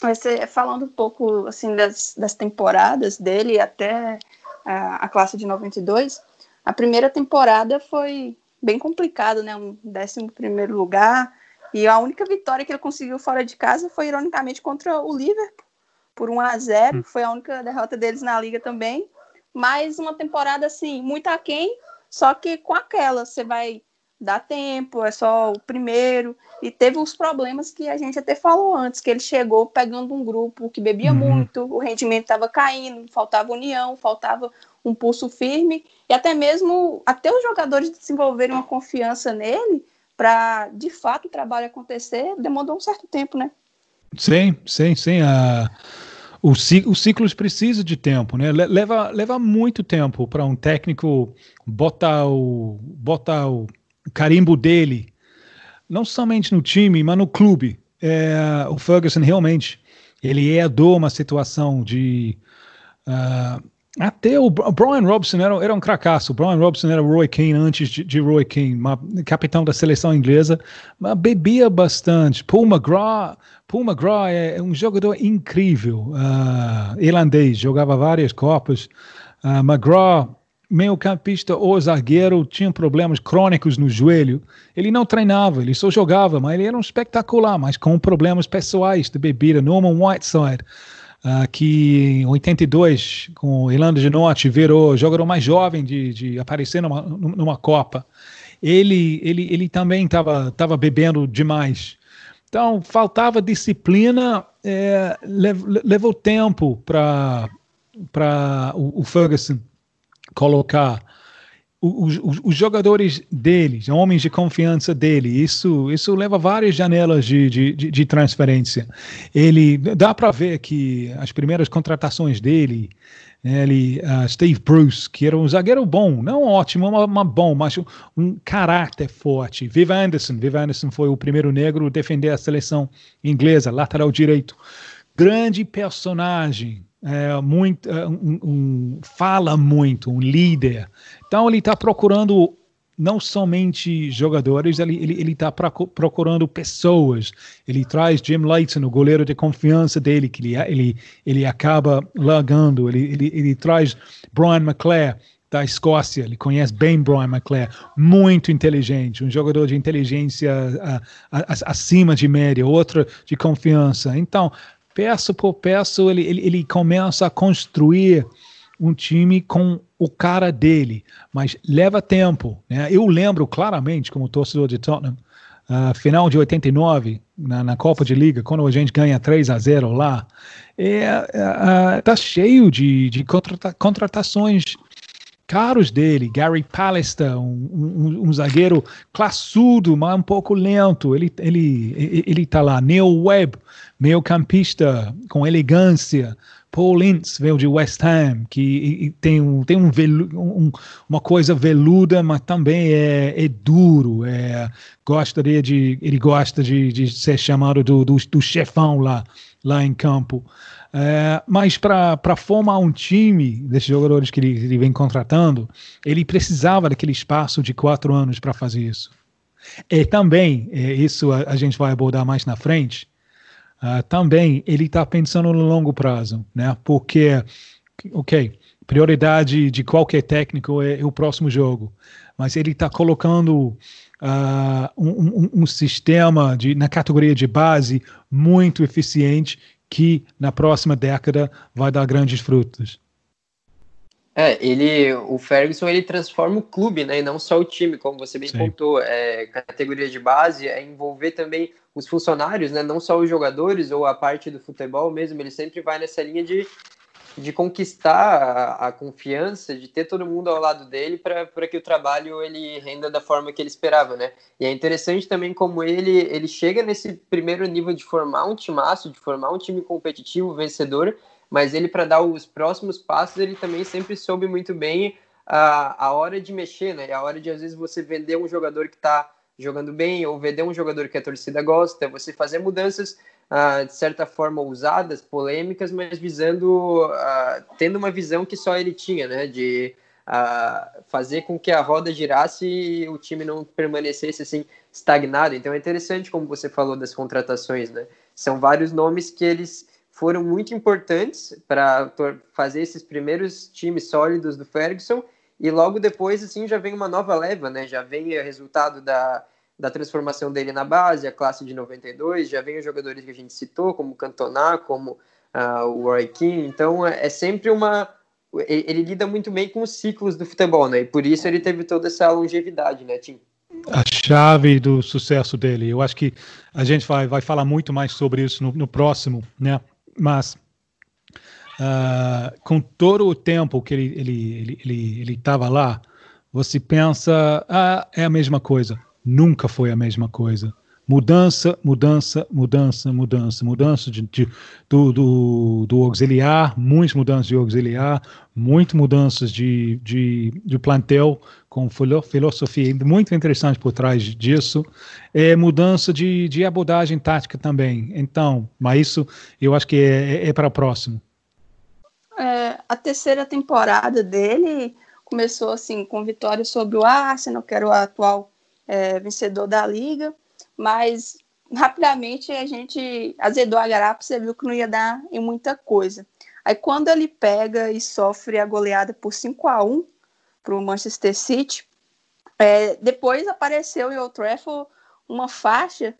Você, falando um pouco assim das, das temporadas dele até a, a classe de 92, a primeira temporada foi bem complicada, né? Um décimo primeiro lugar, e a única vitória que ele conseguiu fora de casa foi, ironicamente, contra o Liverpool, por 1 a 0 hum. Foi a única derrota deles na liga também. Mas uma temporada, assim, muito aquém, só que com aquela, você vai dá tempo, é só o primeiro. E teve uns problemas que a gente até falou antes, que ele chegou pegando um grupo que bebia uhum. muito, o rendimento estava caindo, faltava união, faltava um pulso firme, e até mesmo até os jogadores desenvolverem uma confiança nele para de fato o trabalho acontecer, demandou um certo tempo, né? Sim, sim, sim. Uh, o, os ciclos precisam de tempo, né? Leva, leva muito tempo para um técnico botar o, botar o carimbo dele, não somente no time, mas no clube. É, o Ferguson realmente ele herdou uma situação de uh, até o Brian Robson era, era um cracaço. O Brian Robson era Roy Keane antes de, de Roy Keane, uma, capitão da seleção inglesa, mas bebia bastante. Paul McGrath, Paul McGrath é, é um jogador incrível, uh, irlandês, jogava várias copas. Uh, McGrath, meio campista ou zagueiro, tinha problemas crônicos no joelho. Ele não treinava, ele só jogava, mas ele era um espetacular, mas com problemas pessoais de bebida. Norman Whiteside uh, que em 82, com Irlanda do Norte, virou jogador mais jovem de, de aparecer numa, numa Copa. Ele, ele, ele também estava tava bebendo demais. Então, faltava disciplina, é, levou tempo para o, o Ferguson colocar os, os, os, jogadores deles, homens de confiança dele, isso, isso leva várias janelas de, de, de transferência. Ele dá para ver que as primeiras contratações dele, ele, uh, Steve Bruce, que era um zagueiro bom, não ótimo, mas, mas bom, mas um, um, caráter forte. Viva Anderson, Viva Anderson foi o primeiro negro a defender a seleção inglesa, lateral direito. Grande personagem, é, muito, é, um, um, fala muito, um líder. Então ele está procurando não somente jogadores, ele está procurando pessoas. Ele traz Jim Leighton, o goleiro de confiança dele, que ele, ele, ele acaba largando. Ele, ele, ele traz Brian McClare, da Escócia, ele conhece bem Brian McClare, muito inteligente, um jogador de inteligência acima de média, outro de confiança. Então, peço por peço, ele, ele, ele começa a construir um time com o cara dele, mas leva tempo. Né? Eu lembro claramente, como torcedor de Tottenham, uh, final de 89, na, na, Copa de Liga, quando a gente ganha 3 a 0 lá, é, uh, tá cheio de, de contrata contratações caros dele, Gary Pallister, um, um, um, zagueiro classudo, mas um pouco lento, ele, ele, ele tá lá, Neil Webb, meio campista com elegância, Paul Ince veio de West Ham, que tem, um, tem um, velu, um, uma coisa veluda, mas também é, é duro. É, gostaria de, ele gosta de, de ser chamado do, do, do chefão lá, lá em campo. É, mas para formar um time desses jogadores que ele, ele, vem contratando, ele precisava daquele espaço de quatro anos para fazer isso. E também, é, isso a, a, gente vai abordar mais na frente, uh, também ele está pensando no longo prazo, né? Porque, ok, prioridade de qualquer técnico é, é o próximo jogo, mas ele está colocando Uh, um, um, um, sistema de, na categoria de base muito eficiente que na próxima década vai dar grandes frutos. É, ele, o Ferguson, ele transforma o clube, né, e não só o time, como você bem Sim. contou. É, categoria de base é envolver também os funcionários, né, não só os jogadores ou a parte do futebol mesmo. Ele sempre vai nessa linha de de conquistar a, a, confiança, de ter todo mundo ao lado dele para que o trabalho ele renda da forma que ele esperava, né? E é interessante também como ele ele chega nesse primeiro nível de formar um timaço, de formar um time competitivo, vencedor, mas ele para dar os próximos passos ele também sempre soube muito bem a, a hora de mexer, né? A hora de às vezes você vender um jogador que está jogando bem ou vender um jogador que a torcida gosta, você fazer mudanças uh, de certa forma ousadas, polêmicas, mas visando, uh, tendo uma visão que só ele tinha, né, de uh, fazer com que a roda girasse e o time não permanecesse assim estagnado. Então é interessante como você falou das contratações, né? São vários nomes que eles foram muito importantes para fazer esses primeiros times sólidos do Ferguson e logo depois assim já vem uma nova leva, né? Já vem o resultado da da transformação dele na base, a classe de 92, já vem os jogadores que a gente citou, como Cantona, como uh, o Roy King, então é, é sempre uma... Ele, ele, lida muito bem com os ciclos do futebol, né? E por isso ele teve toda essa longevidade, né, Tim? a chave do sucesso dele. Eu acho que a gente vai, vai falar muito mais sobre isso no, no próximo, né? Mas uh, com todo o tempo que ele ele ele ele ele estava lá, você pensa, ah, é a mesma coisa. Nunca foi a mesma coisa. Mudança, mudança, mudança, mudança, mudança de, de do, do, do, auxiliar, muitas mudanças de auxiliar, muitas mudanças de, de, de plantel, com filosofia muito interessante por trás disso, é mudança de, de abordagem tática também. Então, mas isso eu acho que é, é, é para o próximo. É, a terceira temporada dele começou assim com vitória sobre o Arsenal, que era o atual é, vencedor da liga, mas rapidamente a gente azedou a garapa, você viu que não ia dar em muita coisa. Aí quando ele pega e sofre a goleada por 5 a 1 para o Manchester City, é, depois apareceu em Old Trafford uma faixa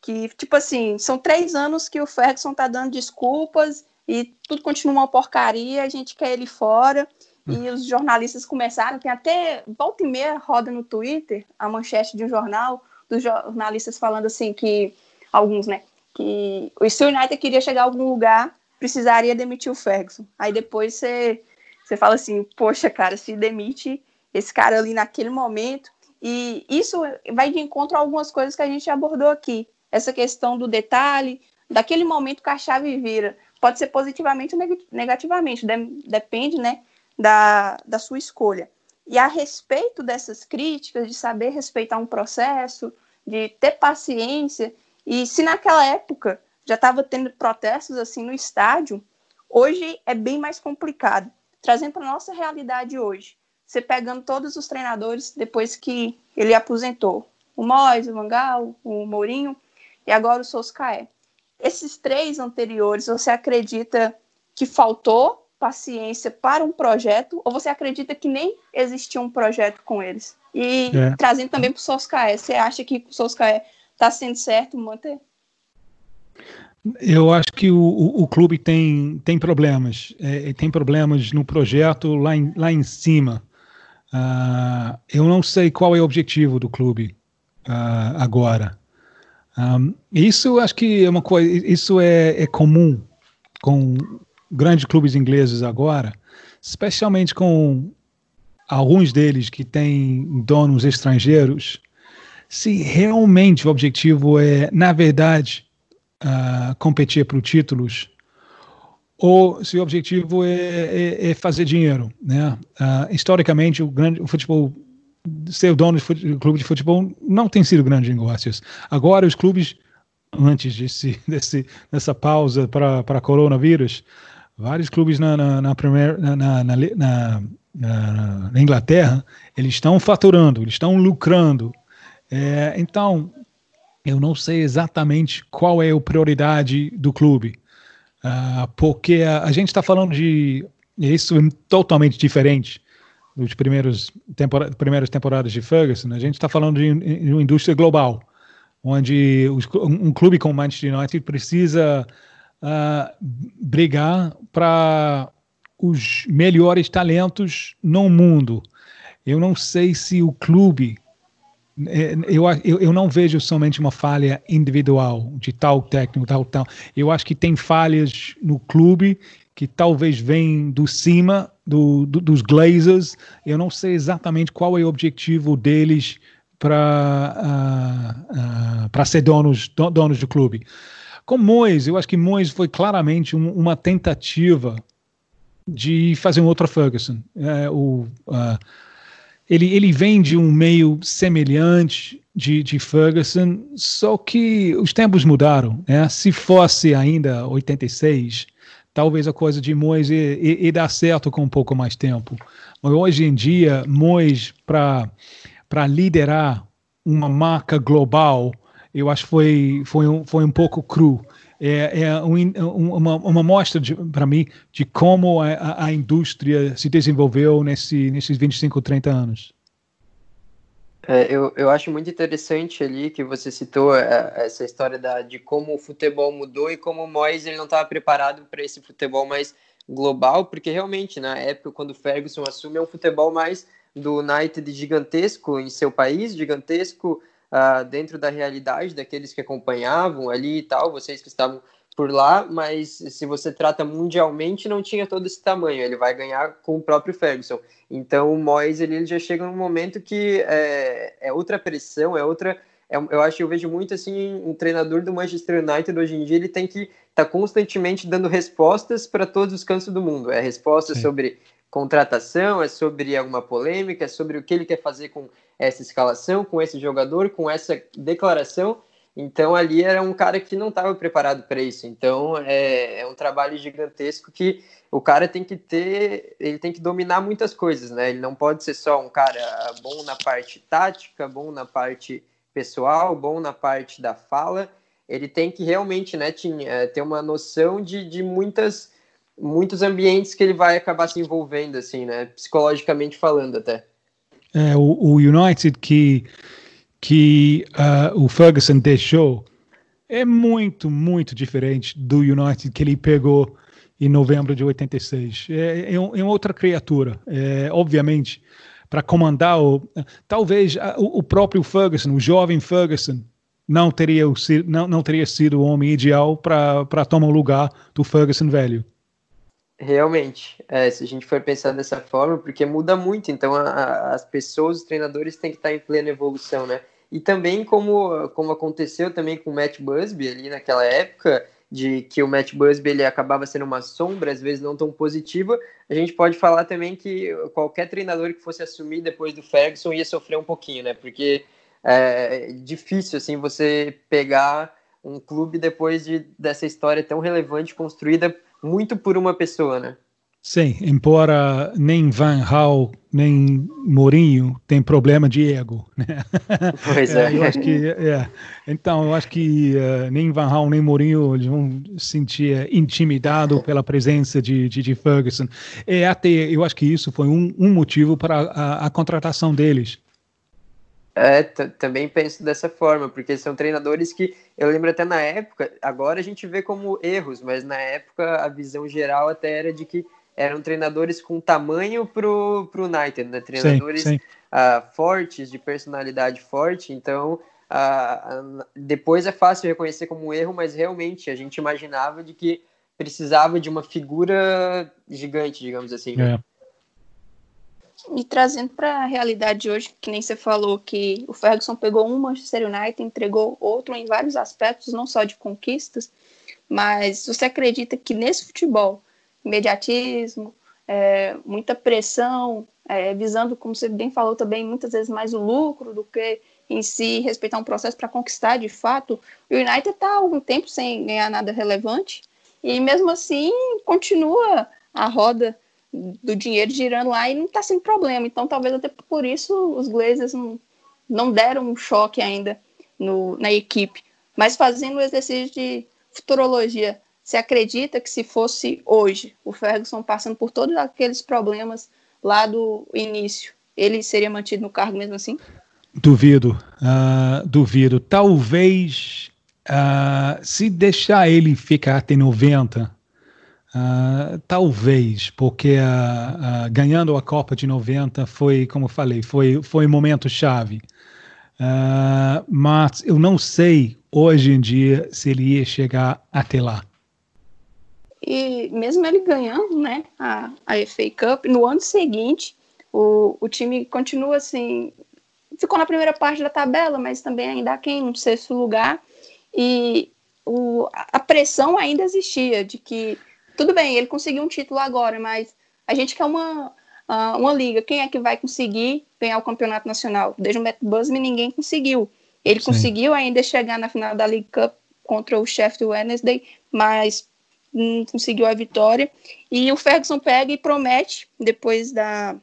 que, tipo assim, são três anos que o Ferguson tá dando desculpas e tudo continua uma porcaria, a gente quer ele fora. E os jornalistas começaram, tem até volta e meia roda no Twitter, a manchete de um jornal, dos jornalistas falando assim que, alguns, né, que o United queria chegar a algum lugar, precisaria demitir o Ferguson. Aí depois você, você fala assim, poxa, cara, se demite esse cara ali naquele momento. E isso vai de encontro a algumas coisas que a gente abordou aqui. Essa questão do detalhe, daquele momento que a chave vira. Pode ser positivamente ou negativamente, depende, né, da, da sua escolha. E a respeito dessas críticas, de saber respeitar um processo, de ter paciência, e se naquela época já estava tendo protestos assim no estádio, hoje é bem mais complicado. Trazendo para a nossa realidade hoje, você pegando todos os treinadores depois que ele aposentou, o Mois, o Mangal, o Mourinho e agora o Soscaé. Esses três anteriores, você acredita que faltou paciência para um projeto ou você acredita que nem existia um projeto com eles? E é. trazendo também para o Soscaé, você acha que o Soscaé está sendo certo manter? Eu acho que o, o, o clube tem, tem problemas. É, tem problemas no projeto lá em, lá em cima. Uh, eu não sei qual é o objetivo do clube uh, agora. Um, isso acho que é uma coisa. Isso é, é comum com grandes clubes ingleses agora, especialmente com alguns deles que têm donos estrangeiros, se realmente o objetivo é, na verdade, uh, competir por títulos, ou se o objetivo é, é, é fazer dinheiro, né? Uh, historicamente, o grande o futebol ser o dono de clube de futebol não tem sido grandes negócios. Agora os clubes antes desse, desse dessa pausa para para coronavírus, vários clubes na, na, na, primeira, na, na, na, Inglaterra, eles estão faturando, eles estão lucrando. É, então, eu não sei exatamente qual é a prioridade do clube, uh, porque a, a gente está falando de isso é totalmente diferente dos primeiros tempora, primeiras temporadas de Ferguson. A gente está falando de, de, uma indústria global, onde os, um clube como Manchester United precisa uh, brigar para os melhores talentos no mundo. Eu não sei se o clube. É, eu, eu, eu não vejo somente uma falha individual de tal técnico, tal, tal. Eu acho que tem falhas no clube que talvez vêm do cima do, do, dos Glazers. Eu não sei exatamente qual é o objetivo deles para uh, uh, para ser donos, donos do clube. Com Mois, eu acho que Mois foi claramente um, uma tentativa de fazer um outro Ferguson. É, o, uh, ele, ele vem de um meio semelhante de, de Ferguson, só que os tempos mudaram. Né? Se fosse ainda 86, talvez a coisa de Mois ia dar certo com um pouco mais tempo. Mas hoje em dia, Mois, para liderar uma marca global, eu acho que foi, foi, um, foi um pouco cru. É, é um, uma, uma mostra para mim de como a, a, indústria se desenvolveu nesse, nesses 25, 30 anos. É, eu, eu acho muito interessante ali que você citou é, essa história da, de como o futebol mudou e como o Moyes ele não estava preparado para esse futebol mais global, porque realmente na época quando o Ferguson assume é um futebol mais do United gigantesco em seu país, gigantesco uh, dentro da realidade daqueles que acompanhavam ali e tal, vocês que estavam por lá, mas se você trata mundialmente, não tinha todo esse tamanho. Ele vai ganhar com o próprio Ferguson. Então o Moyes ele, ele já chega num momento que é, é outra pressão, é outra. É, eu acho que eu vejo muito assim um treinador do Manchester United hoje em dia ele tem que estar tá constantemente dando respostas para todos os cantos do mundo. É resposta Sim. sobre contratação, é sobre alguma polêmica, é sobre o que ele quer fazer com essa escalação, com esse jogador, com essa declaração. Então ali era um cara que não estava preparado para isso. Então é, é, um trabalho gigantesco que o cara tem que ter, ele tem que dominar muitas coisas, né? Ele não pode ser só um cara bom na parte tática, bom na parte pessoal, bom na parte da fala. Ele tem que realmente, né, ter uma noção de, de muitas muitos ambientes que ele vai acabar se envolvendo, assim, né? Psicologicamente falando até. É, o, o United que que uh, o Ferguson deixou é muito, muito diferente do United que ele pegou em novembro de 86. É, é, é outra criatura. É, obviamente, para comandar, o, talvez o, o, próprio Ferguson, o jovem Ferguson, não teria, não, não teria sido o homem ideal para tomar o lugar do Ferguson velho. Realmente, é, se a gente for pensar dessa forma, porque muda muito, então a, a, as pessoas, os treinadores têm que estar em plena evolução, né? E também como, como aconteceu também com o Matt Busby ali naquela época, de que o Matt Busby ele acabava sendo uma sombra, às vezes não tão positiva, a gente pode falar também que qualquer treinador que fosse assumir depois do Ferguson ia sofrer um pouquinho, né? Porque é difícil, assim, você pegar um clube depois de, dessa história tão relevante construída muito por uma pessoa, né? Sim, embora nem Van Gaal nem Mourinho tem problema de ego, né? Pois é. é eu acho que, é. Então, eu acho que uh, nem Van Gaal nem Mourinho eles vão sentir intimidado pela presença de, de, de Ferguson. E até, eu acho que isso foi um, um motivo para a, a contratação deles. É, também penso dessa forma, porque são treinadores que eu lembro até na época, agora a gente vê como erros, mas na época a visão geral até era de que eram treinadores com tamanho pro, pro United, né? Treinadores sim, sim. Uh, fortes, de personalidade forte, então uh, depois é fácil reconhecer como um erro, mas realmente a gente imaginava de que precisava de uma figura gigante, digamos assim. Né? E trazendo para a realidade de hoje, que nem você falou que o Ferguson pegou um Manchester United, entregou outro em vários aspectos, não só de conquistas, mas você acredita que nesse futebol, imediatismo, é, muita pressão, é, visando, como você bem falou também, muitas vezes mais o lucro do que em si respeitar um processo para conquistar de fato, o United está há algum tempo sem ganhar nada relevante e mesmo assim continua a roda do dinheiro girando lá e não está sem problema. Então, talvez até por isso os Glazers não, não deram um choque ainda no, na equipe. Mas fazendo o exercício de futurologia, você acredita que se fosse hoje o Ferguson passando por todos aqueles problemas lá do início, ele seria mantido no cargo mesmo assim? Duvido, uh, duvido. Talvez uh, se deixar ele ficar até 90, Uh, talvez, porque uh, uh, ganhando a Copa de 90 foi, como eu falei, foi, foi um momento chave. mas eu não sei hoje em dia se ele ia chegar até lá. E mesmo ele ganhando né, a, a FA Cup, no ano seguinte, o, o time continua assim. Ficou na primeira parte da tabela, mas também ainda quem no sexto lugar. E o, a pressão ainda existia de que tudo bem, ele conseguiu um título agora, mas a gente quer uma, uh, uma liga. Quem é que vai conseguir ganhar o campeonato nacional? Desde o Matt Busby ninguém conseguiu. Ele Sim. conseguiu ainda chegar na final da League Cup contra o Sheffield Wednesday, mas não conseguiu a vitória. E o Ferguson pega e promete, depois da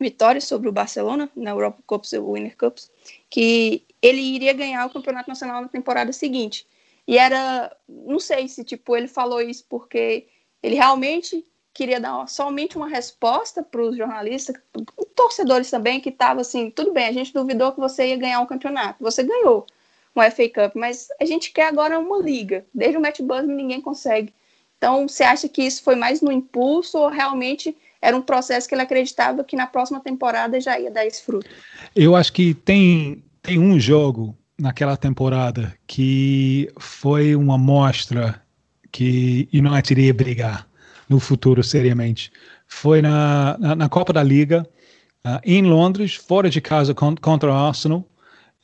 vitória sobre o Barcelona na Europa Cups e Winner Cups, que ele iria ganhar o campeonato nacional na temporada seguinte. E era, não sei se tipo ele falou isso porque ele realmente queria dar somente uma resposta para os jornalistas, torcedores também, que estavam assim, tudo bem, a gente duvidou que você ia ganhar um campeonato. Você ganhou um FA Cup, mas a gente quer agora uma liga. Desde o Matt Busby ninguém consegue. Então, você acha que isso foi mais no impulso ou realmente era um processo que ele acreditava que na próxima temporada já ia dar esse fruto? Eu acho que tem, tem um jogo naquela temporada que foi uma mostra que United ia brigar no futuro seriamente. Foi na, na, na Copa da Liga, uh, em Londres, fora de casa contra o Arsenal.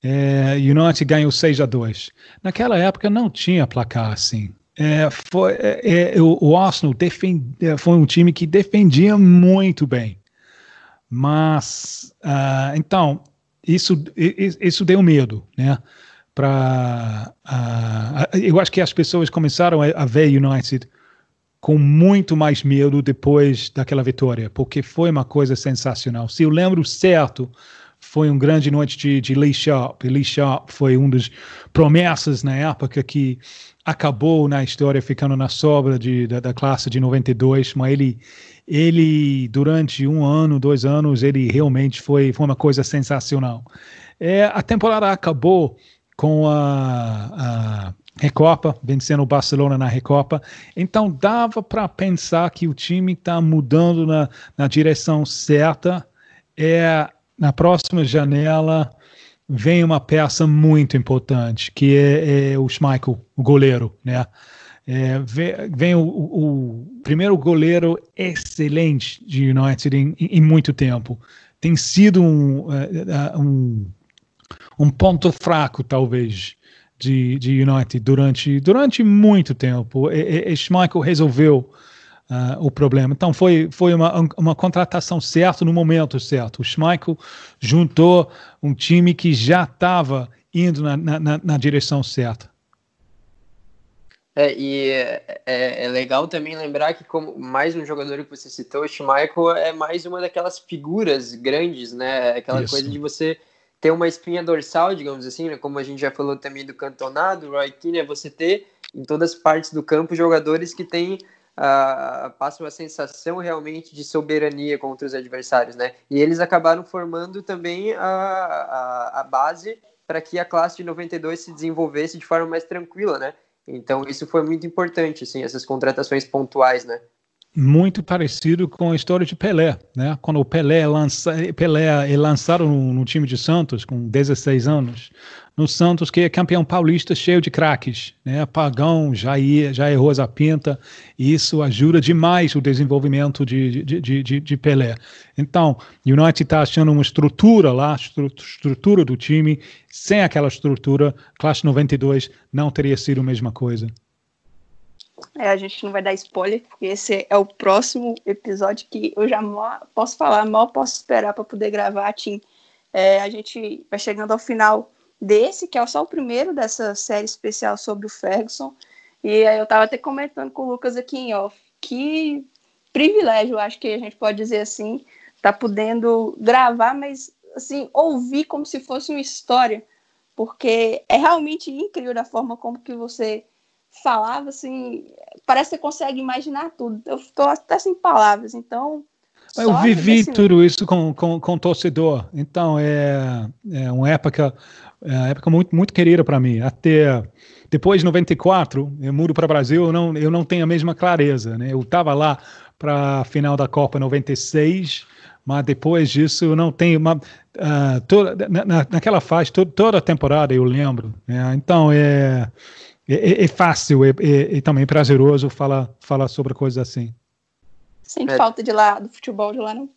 É, United ganhou 6 a 2. Naquela época não tinha placar assim. É, foi, é, é o, o, Arsenal defend, é, foi um time que defendia muito bem. Mas, uh, então, isso, isso deu medo, né? Uh, eu acho que as pessoas começaram a, a ver United com muito mais medo depois daquela vitória, porque foi uma coisa sensacional. Se eu lembro certo, foi um grande noite de, de Lee Sharp. Lee Sharp foi um dos promessas na época que acabou na história ficando na sobra de, da, da, classe de 92, mas ele, ele durante um ano, dois anos, ele realmente foi, foi uma coisa sensacional. É, a temporada acabou com a, a Recopa, vencendo o Barcelona na Recopa. Então dava para pensar que o time está mudando na, na direção certa. É na próxima janela vem uma peça muito importante, que é, é o Schmeichel, o goleiro, né? É, vem, vem o, o, primeiro goleiro excelente de United em, em muito tempo. Tem sido um, é, é, um, um ponto fraco, talvez, de, de United durante, durante muito tempo. E, e Schmeichel resolveu uh, o problema. Então foi, foi uma, uma contratação certa no momento certo. O Schmeichel juntou um time que já estava indo na, na, na, direção certa. É, e é, é, legal também lembrar que, como mais um jogador que você citou, o Schmeichel é mais uma daquelas figuras grandes, né? Aquela Isso. coisa de você ter uma espinha dorsal, digamos assim, né? como a gente já falou também do cantonado, Roy Keane, é você ter em todas as partes do campo jogadores que têm uh, passa uma sensação realmente de soberania contra os adversários, né? E eles acabaram formando também a, a, a base para que a classe de 92 se desenvolvesse de forma mais tranquila, né? Então isso foi muito importante, assim, essas contratações pontuais, né? Muito parecido com a história de Pelé, né? Quando o Pelé, lança, Pelé é lançado no, no, time de Santos com 16 anos, no Santos que é campeão paulista cheio de craques, né? Pagão, Jair, Jair Rosa Pinta, e isso ajuda demais o desenvolvimento de, de, de, de, de Pelé. Então, United está achando uma estrutura lá, estrutura do time, sem aquela estrutura, classe 92 não teria sido a mesma coisa. É, a gente não vai dar spoiler, porque esse é o próximo episódio que eu já mal posso falar, mal posso esperar para poder gravar, Tim. É, a gente vai chegando ao final desse, que é só o primeiro dessa série especial sobre o Ferguson. E aí eu estava até comentando com o Lucas aqui em off, que privilégio, acho que a gente pode dizer assim, tá podendo gravar, mas assim, ouvir como se fosse uma história, porque é realmente incrível da forma como que você falava, assim, parece que você consegue imaginar tudo. Eu estou até sem palavras, então. Eu vivi tudo isso com, com, com torcedor, então é, é uma época, é uma época muito, muito querida para mim. Até depois de 94, eu mudo para o Brasil, eu não, eu não tenho a mesma clareza. Né? Eu estava lá para a final da Copa 96, mas depois disso eu não tenho uma, uh, toda, na, naquela fase, toda, toda a temporada eu lembro. Né? Então é é, é, é fácil e é, é, também prazeroso falar, falar sobre coisas assim. Sente falta de lá, do futebol de lá, não?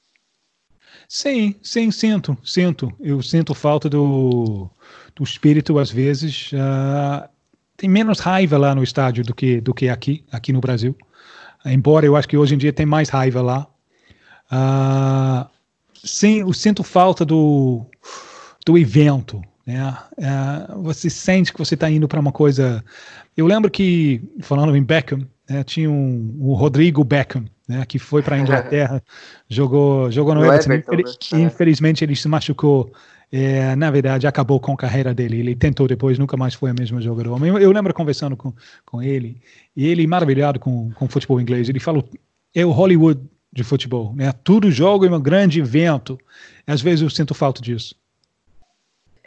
Sim, sim, sinto, sinto. Eu sinto falta do, do espírito às vezes. Uh, tem menos raiva lá no estádio do que, do que aqui, aqui no Brasil. Embora eu acho que hoje em dia tem mais raiva lá. Uh, sim, eu sinto falta do, do evento, né? É, você sente que você está indo para uma coisa. Eu lembro que, falando em Beckham, né, tinha um, o Rodrigo Beckham, né, que foi para a Inglaterra, jogou, jogou no, no Everton. Everton né? Infelizmente, ele se machucou. É, na verdade, acabou com a carreira dele. Ele tentou depois, nunca mais foi o mesmo jogador. Eu, eu lembro conversando com, com ele, e ele, maravilhado com, com o futebol inglês, ele falou: é o Hollywood de futebol. Né? Tudo jogo é um grande evento. Às vezes eu sinto falta disso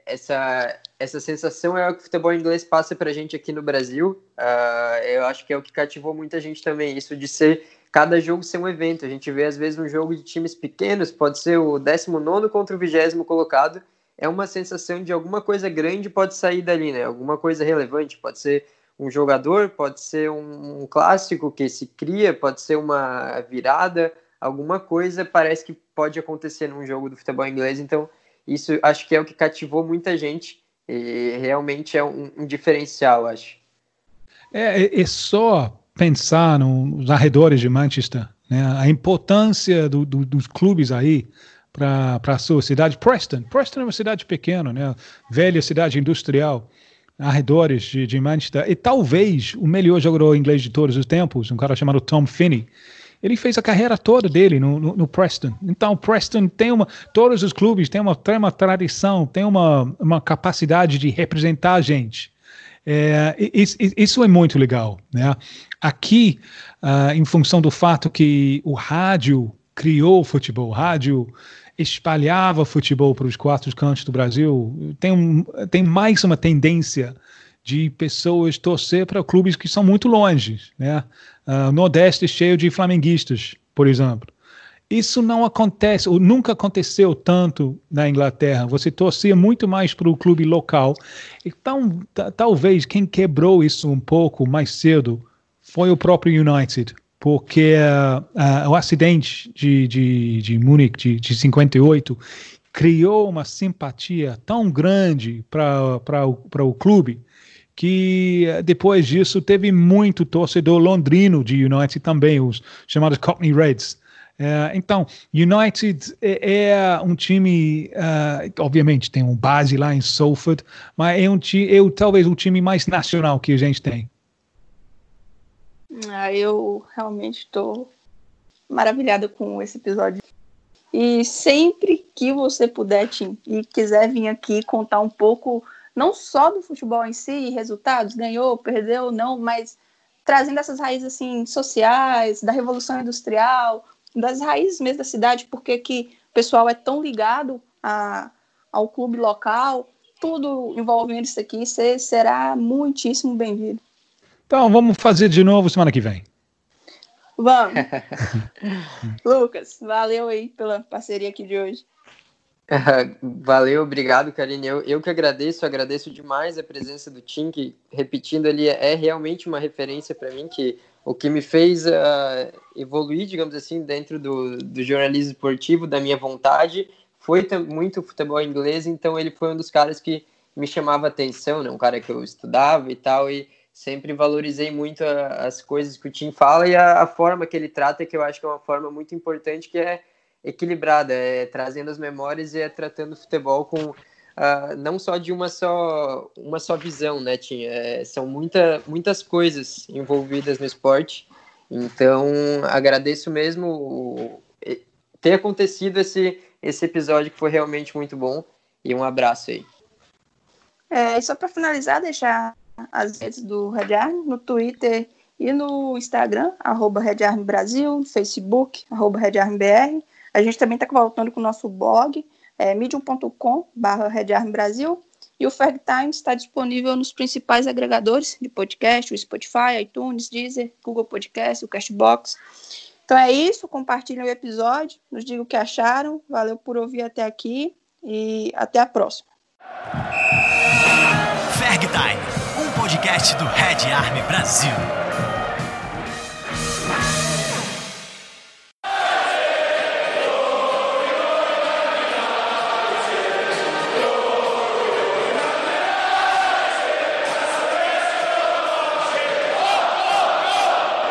essa, essa sensação é o que o futebol inglês passa para a gente aqui no Brasil. Uh, eu acho que é o que cativou muita gente também, isso de ser cada jogo ser um evento. A gente vê às vezes um jogo de times pequenos, pode ser o 19 contra o 20 colocado. É uma sensação de alguma coisa grande pode sair dali, né? Alguma coisa relevante, pode ser um jogador, pode ser um, um clássico que se cria, pode ser uma virada, alguma coisa parece que pode acontecer num jogo do futebol inglês. Então, isso acho que é o que cativou muita gente e realmente é um, um diferencial, acho. É, é, só pensar nos arredores de Manchester, né? a importância do, do, dos clubes aí para a sua cidade. Preston, Preston é uma cidade pequena, né? velha cidade industrial arredores de, de Manchester, e talvez o melhor jogador inglês de todos os tempos, um cara chamado Tom Finney, ele fez a carreira toda dele no, no, no, Preston. Então, o Preston tem uma. Todos os clubes têm uma, têm uma tradição, tem uma, uma capacidade de representar a gente. É, isso, isso, é muito legal. Né? Aqui, uh, em função do fato que o rádio criou o futebol, o rádio espalhava futebol para os quatro cantos do Brasil, tem, um, tem mais uma tendência de pessoas torcer para clubes que são muito longe, né? Uh, Nordeste cheio de flamenguistas, por exemplo. Isso não acontece, ou nunca aconteceu tanto na Inglaterra. Você torcia muito mais para o clube local. Então, talvez quem quebrou isso um pouco mais cedo foi o próprio United porque uh, uh, o acidente de, de, de Munique de, de 58 criou uma simpatia tão grande para o clube que depois disso teve muito torcedor londrino de United também, os chamados Cockney Reds. Uh, então, United é, é um time, uh, obviamente tem um base lá em Salford, mas é, um, é talvez o time mais nacional que a gente tem. Ah, eu realmente estou maravilhada com esse episódio. E sempre que você puder, Tim, e quiser vir aqui contar um pouco, não só do futebol em si, resultados, ganhou, perdeu, não, mas trazendo essas raízes assim sociais, da revolução industrial, das raízes mesmo da cidade, porque que o pessoal é tão ligado a, ao clube local, tudo envolvendo isso aqui, você será muitíssimo bem-vindo. Então, vamos fazer de novo semana que vem. Vamos. Lucas, valeu aí pela parceria aqui de hoje. valeu, obrigado, Karine. Eu, eu que agradeço, agradeço demais a presença do Tim, que, repetindo ali, é realmente uma referência para mim, que o que me fez uh, evoluir, digamos assim, dentro do, do jornalismo esportivo, da minha vontade, foi muito futebol inglês, então ele foi um dos caras que me chamava atenção, né? um cara que eu estudava e tal, e sempre valorizei muito a, as coisas que o Tim fala e a, a, forma que ele trata, que eu acho que é uma forma muito importante, que é equilibrada, é trazendo as memórias e é tratando o futebol com uh, não só de uma só uma só visão, né, Tim? É, são muita, muitas coisas envolvidas no esporte. Então, agradeço mesmo ter acontecido esse, esse episódio que foi realmente muito bom. E um abraço aí. É, e só para finalizar, deixar as redes do Red Army, no Twitter e no Instagram, arroba Red Army Brasil, no Facebook, arroba Red Army BR. A gente também está voltando com o nosso blog, é, medium.com barra Red Army Brasil. E o Ferg Times está disponível nos principais agregadores de podcast, o Spotify, iTunes, Deezer, Google Podcast, o Cashbox. Então é isso, compartilhem o episódio, nos digam o que acharam. Valeu por ouvir até aqui e até a próxima. Ferg Time podcast do Red Army Brasil.